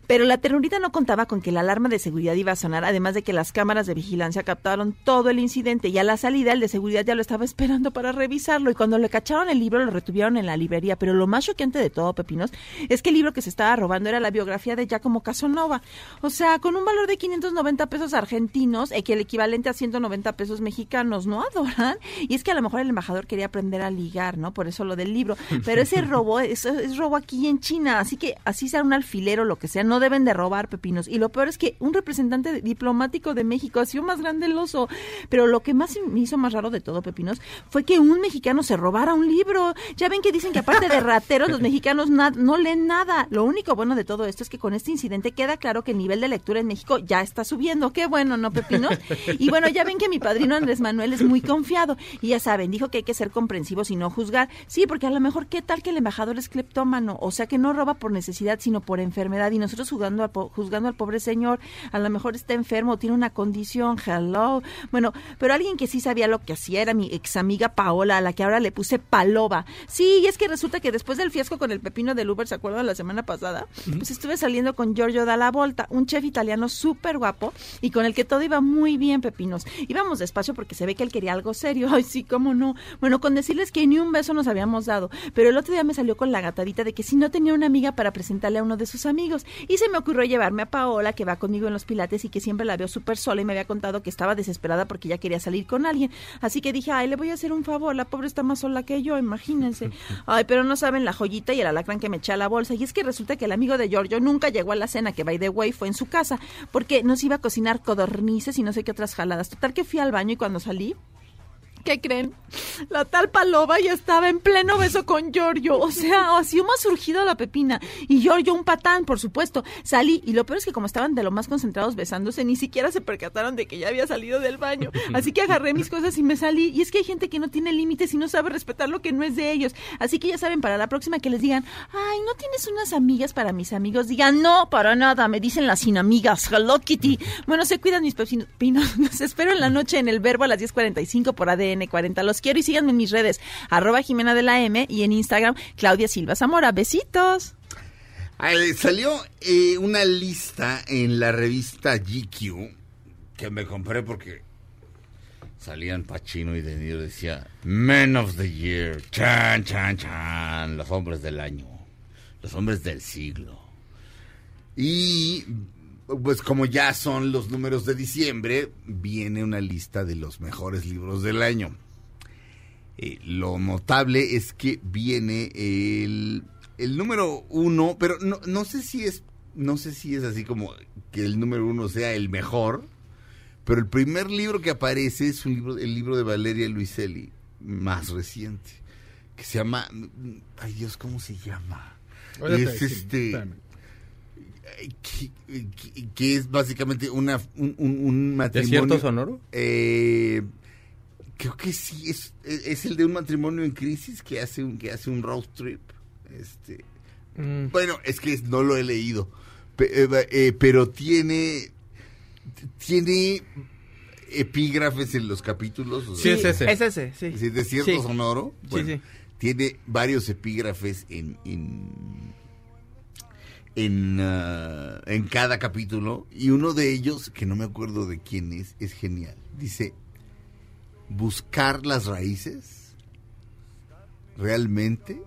Pero la ternurita no contaba con que la alarma de seguridad iba a sonar, además de que las cámaras de vigilancia captaron todo el incidente y a la salida el de seguridad ya lo estaba esperando para revisarlo y cuando le cacharon el libro lo retuvieron en la librería. Pero lo más choqueante de todo, Pepinos, es que el libro que se estaba robando era la biografía de Giacomo Casanova. O sea, con un valor de 590 pesos argentinos, eh, que el equivalente a 190 pesos mexicanos, ¿no adoran? Y es que a lo mejor el embajador quería aprender a ligar, ¿no? Por eso lo del libro. Pero ese [laughs] robo es, es robo aquí en China, así que así sea un alfilero, lo que sea, no deben de robar pepinos. Y lo peor es que un representante diplomático de México ha sido más grande el oso. Pero lo que más me hizo más raro de todo, pepinos, fue que un mexicano se robara un libro. Ya ven que dicen que aparte de rateros, los mexicanos no leen nada. Lo único bueno de todo esto es que con este incidente queda claro que el nivel de lectura en México ya está subiendo. Qué bueno, ¿no, pepinos? Y bueno, ya ven que mi padrino Andrés Manuel es muy confiado. Y ya saben, dijo que hay que ser comprensivos y no juzgar. Sí, porque a lo mejor, ¿qué tal que el embajador es cleptómano? O sea, que no roba por necesidad, sino por enfermedad. Y nosotros jugando al po- juzgando al pobre señor, a lo mejor está enfermo, tiene una condición, hello. Bueno, pero alguien que sí sabía lo que hacía era mi ex amiga Paola, a la que ahora le puse Paloba. Sí, y es que resulta que después del fiasco con el pepino del Uber, ¿se acuerdan la semana pasada? Pues estuve saliendo con Giorgio Dalla Volta, un chef italiano súper guapo y con el que todo iba muy bien, pepinos. Íbamos despacio porque se ve que él quería algo serio. [laughs] Ay, sí, cómo no. Bueno, con decirles que ni un beso nos habíamos dado, pero el otro día me salió con la gatadita de que si no tenía una amiga para presentarle a uno de sus amigos. Y se me ocurrió llevarme a Paola, que va conmigo en los pilates y que siempre la veo súper sola y me había contado que estaba desesperada porque ya quería salir con alguien. Así que dije, ay, le voy a hacer un favor, la pobre está más sola que yo, imagínense. [laughs] Ay, pero no saben la joyita y el alacrán que me eché a la bolsa. Y es que resulta que el amigo de Giorgio nunca llegó a la cena, que by the way fue en su casa, porque nos iba a cocinar codornices y no sé qué otras jaladas. Total que fui al baño y cuando salí, ¿Qué creen? La tal Paloba ya estaba en pleno beso con Giorgio. O sea, así más surgido la pepina. Y Giorgio un patán, por supuesto. Salí y lo peor es que como estaban de lo más concentrados besándose, ni siquiera se percataron de que ya había salido del baño. [laughs] Así que agarré mis cosas y me salí. Y es que hay gente que no tiene límites y no sabe respetar lo que no es de ellos. Así que ya saben, para la próxima que les digan, ay, ¿no tienes unas amigas para mis amigos? Digan, no, para nada, me dicen las sin amigas. Hello Kitty. Bueno, se cuidan mis pepinos. [laughs] Los espero en la noche en el verbo a las 10.45 por ADN 40. Los quiero y síganme en mis redes, arroba Jimena de la M y en Instagram, Claudia Silva Zamora. Besitos. Salió eh, una lista en la revista GQ que me compré porque salían Pacino y De Niro decía Men of the Year, chan, chan, chan, los hombres del año, los hombres del siglo. Y pues como ya son los números de diciembre, viene una lista de los mejores libros del año. Eh, lo notable es que viene el, el número uno, pero no, no sé si es no sé si es así como que el número uno sea el mejor, pero el primer libro que aparece es un libro, el libro de Valeria Luiselli, más reciente, que se llama, ay Dios, ¿cómo se llama? Te es este espérame. Que, que- que es básicamente una un, matrimonio ¿Desierto sonoro? eh, creo que sí, es, es el de un matrimonio en crisis que hace un, que hace un road trip. Este, Mm. Bueno, es que no lo he leído, eh, eh, pero tiene, tiene epígrafes en los capítulos. o Sí, es ese. Es ese, sí. Sí, Desierto Sí. Sonoro. Sí, Bueno, sí. Tiene varios epígrafes en en, en, ah, en cada capítulo y uno de ellos, que no me acuerdo de quién es, es genial. Dice, buscar las raíces realmente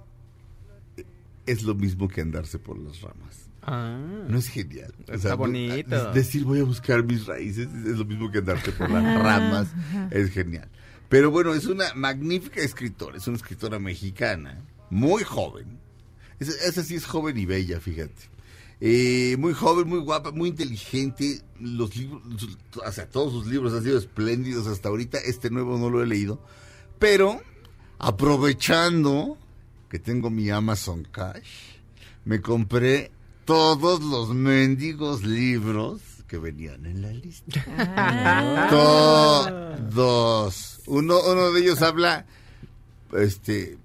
es lo mismo que andarse por las ramas. Ah. No es genial. Está bonito. es decir, voy a buscar mis raíces es lo mismo que andarte por las ramas. Es genial. Pero bueno, es una magnífica escritora. Es una escritora mexicana, muy joven. Esa, esa sí es joven y bella, fíjate. Eh, muy joven, muy guapa, muy inteligente. Los libros, o sea, todos sus libros han sido espléndidos hasta ahorita. Este nuevo no lo he leído. Pero, aprovechando que tengo mi Amazon Cash, me compré todos los mendigos libros que venían en la lista. Todos. Uno, uno de ellos habla, este,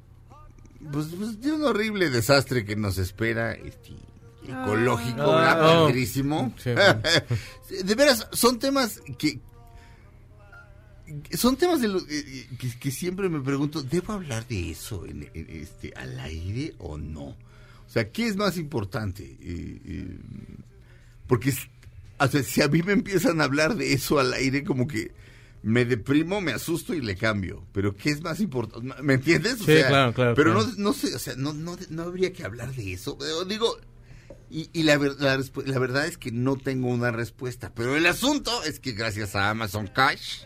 pues, pues, de un horrible desastre que nos espera, este, ecológico, Ah. ¿verdad? Oh. Padrísimo. Sí. [laughs] de veras, son temas que, son temas de lo- eh, que, que siempre me pregunto, ¿debo hablar de eso en, en este al aire o no? O sea, ¿qué es más importante? Eh, eh, porque o sea, si a mí me empiezan a hablar de eso al aire, como que me deprimo, me asusto y le cambio. Pero ¿qué es más importante? ¿Me entiendes? O Sí, sea, claro, claro, Pero claro. No, no sé, o sea, no, no, no habría que hablar de eso. Eh, Digo, y, y la, la, la verdad es que no tengo una respuesta. Pero el asunto es que gracias a Amazon Cash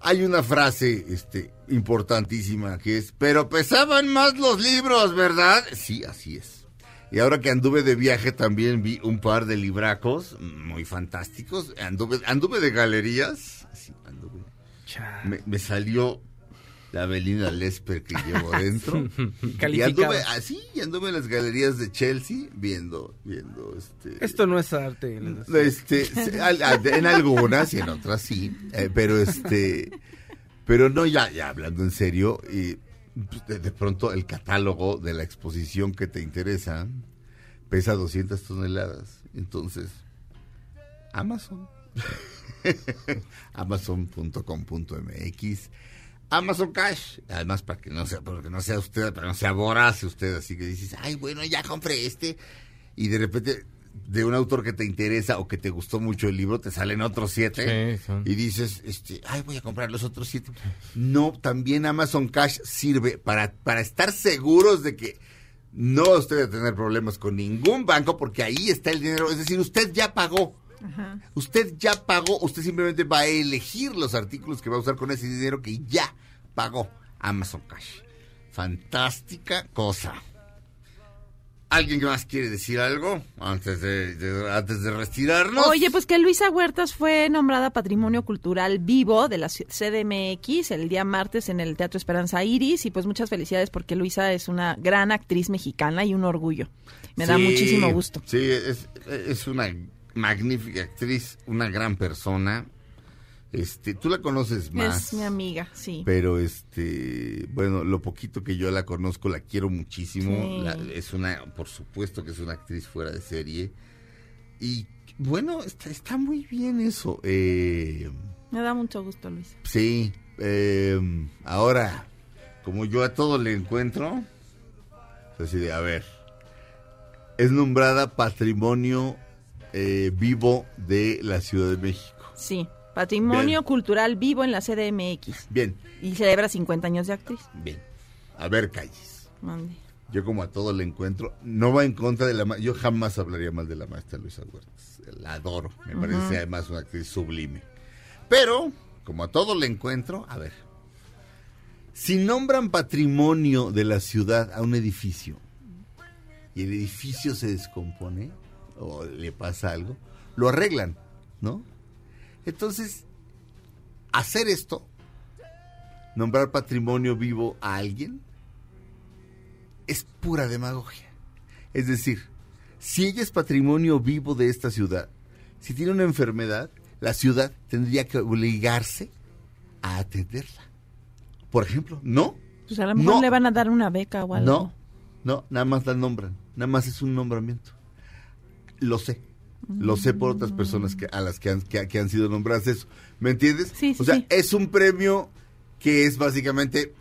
hay una frase este, importantísima que es, pero pesaban más los libros, ¿verdad? Sí, así es. Y ahora que anduve de viaje también vi un par de libracos muy fantásticos. Anduve, anduve de galerías. Sí, anduve. Me, me salió la Belinda Lesper que llevo [laughs] dentro. y anduve así, y anduve en las galerías de Chelsea viendo, viendo este. Esto no es arte. decía. Este, en algunas y en otras sí, eh, pero este, pero no ya, ya hablando en serio, y pues, de, de pronto el catálogo de la exposición que te interesa pesa 200 toneladas, entonces Amazon, [laughs] [laughs] Amazon.com.mx, Amazon Cash, además para que no sea, porque no sea usted, para que no sea voraz usted, así que dices, ay bueno ya compré este y de repente de un autor que te interesa o que te gustó mucho el libro, te salen otros siete Sí, son- y dices, este, ay, voy a comprar los otros siete. No, también Amazon Cash sirve para, para estar seguros de que no va usted a tener problemas con ningún banco porque ahí está el dinero. Es decir, usted ya pagó. Usted ya pagó, usted simplemente va a elegir los artículos que va a usar con ese dinero que ya pagó Amazon Cash. Fantástica cosa. ¿Alguien que más quiere decir algo antes de, de- antes de retirarnos? Oye, pues que Luisa Huertas fue nombrada Patrimonio Cultural Vivo de la CDMX el día martes en el Teatro Esperanza Iris y pues muchas felicidades porque Luisa es una gran actriz mexicana y un orgullo. Me da muchísimo gusto. Sí, es, es una magnífica actriz, una gran persona. Este, tú la conoces más. Es mi amiga, sí. Pero este, bueno, lo poquito que yo la conozco la quiero muchísimo. Sí. La- es una, por supuesto que es una actriz fuera de serie. Y bueno, está, está muy bien eso. Eh, Me da mucho gusto, Luisa. sí, eh, ahora, como yo a todo le encuentro, así de, a ver, es nombrada Patrimonio eh, Vivo de la Ciudad de México. Sí, Patrimonio Bien. Cultural Vivo en la CDMX Bien, y celebra 50 años de actriz. bien. A ver, calles. Mande. Yo como a todo le encuentro, no va en contra de la yo jamás hablaría mal de la maestra Luisa Huertas. La adoro, me parece además una actriz sublime. Pero, como a todo le encuentro, a ver. Si nombran patrimonio de la ciudad a un edificio y el edificio se descompone o le pasa algo, lo arreglan, ¿no? Entonces, hacer esto, nombrar patrimonio vivo a alguien, es pura demagogia. Es decir, si ella es patrimonio vivo de esta ciudad, si tiene una enfermedad, la ciudad tendría que obligarse a atenderla. Por ejemplo, no. Pues a lo mejor No. le van a dar una beca o algo. No, no, nada más la nombran, nada más es un nombramiento. Lo sé, lo sé por otras personas que, a las que han, que, que han sido nombradas eso. ¿Me entiendes? Sí, sí, o sea, sí. es un premio que es básicamente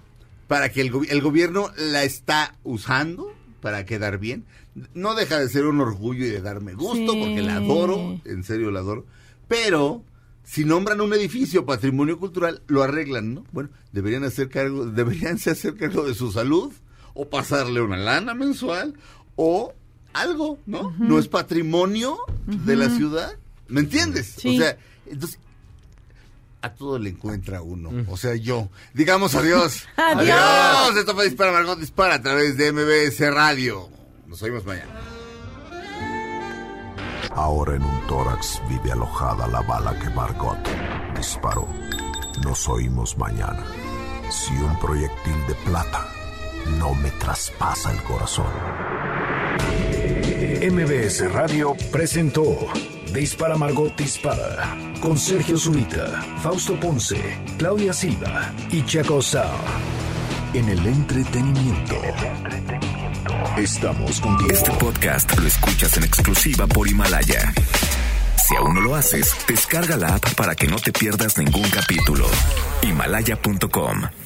para que el, gobi- el gobierno la está usando para quedar bien. No deja de ser un orgullo y de darme gusto porque la adoro, en serio la adoro. Pero si nombran un edificio patrimonio cultural, lo arreglan, ¿no? Bueno, deberían hacer cargo, deberían [laughs] hacer cargo de su salud o pasarle una lana mensual o algo, ¿no? No es patrimonio de la ciudad, ¿me entiendes? Sí. O sea, entonces a todo le encuentra uno, o sea, yo. Digamos [laughs] adiós. Adiós. Esto fue Dispara Margot Dispara a través de MBS Radio. Nos oímos mañana. Ahora en un tórax vive alojada la bala que Margot disparó. Nos oímos mañana. Si un proyectil de plata no me traspasa el corazón. MBS Radio presentó Dispara Margot Dispara con Sergio Zurita, Fausto Ponce, Claudia Silva y Chaco Sao. En el entretenimiento. Estamos contigo. Este podcast lo escuchas en exclusiva por Himalaya. Si aún no lo haces, descarga la app para que no te pierdas ningún capítulo. Himalaya.com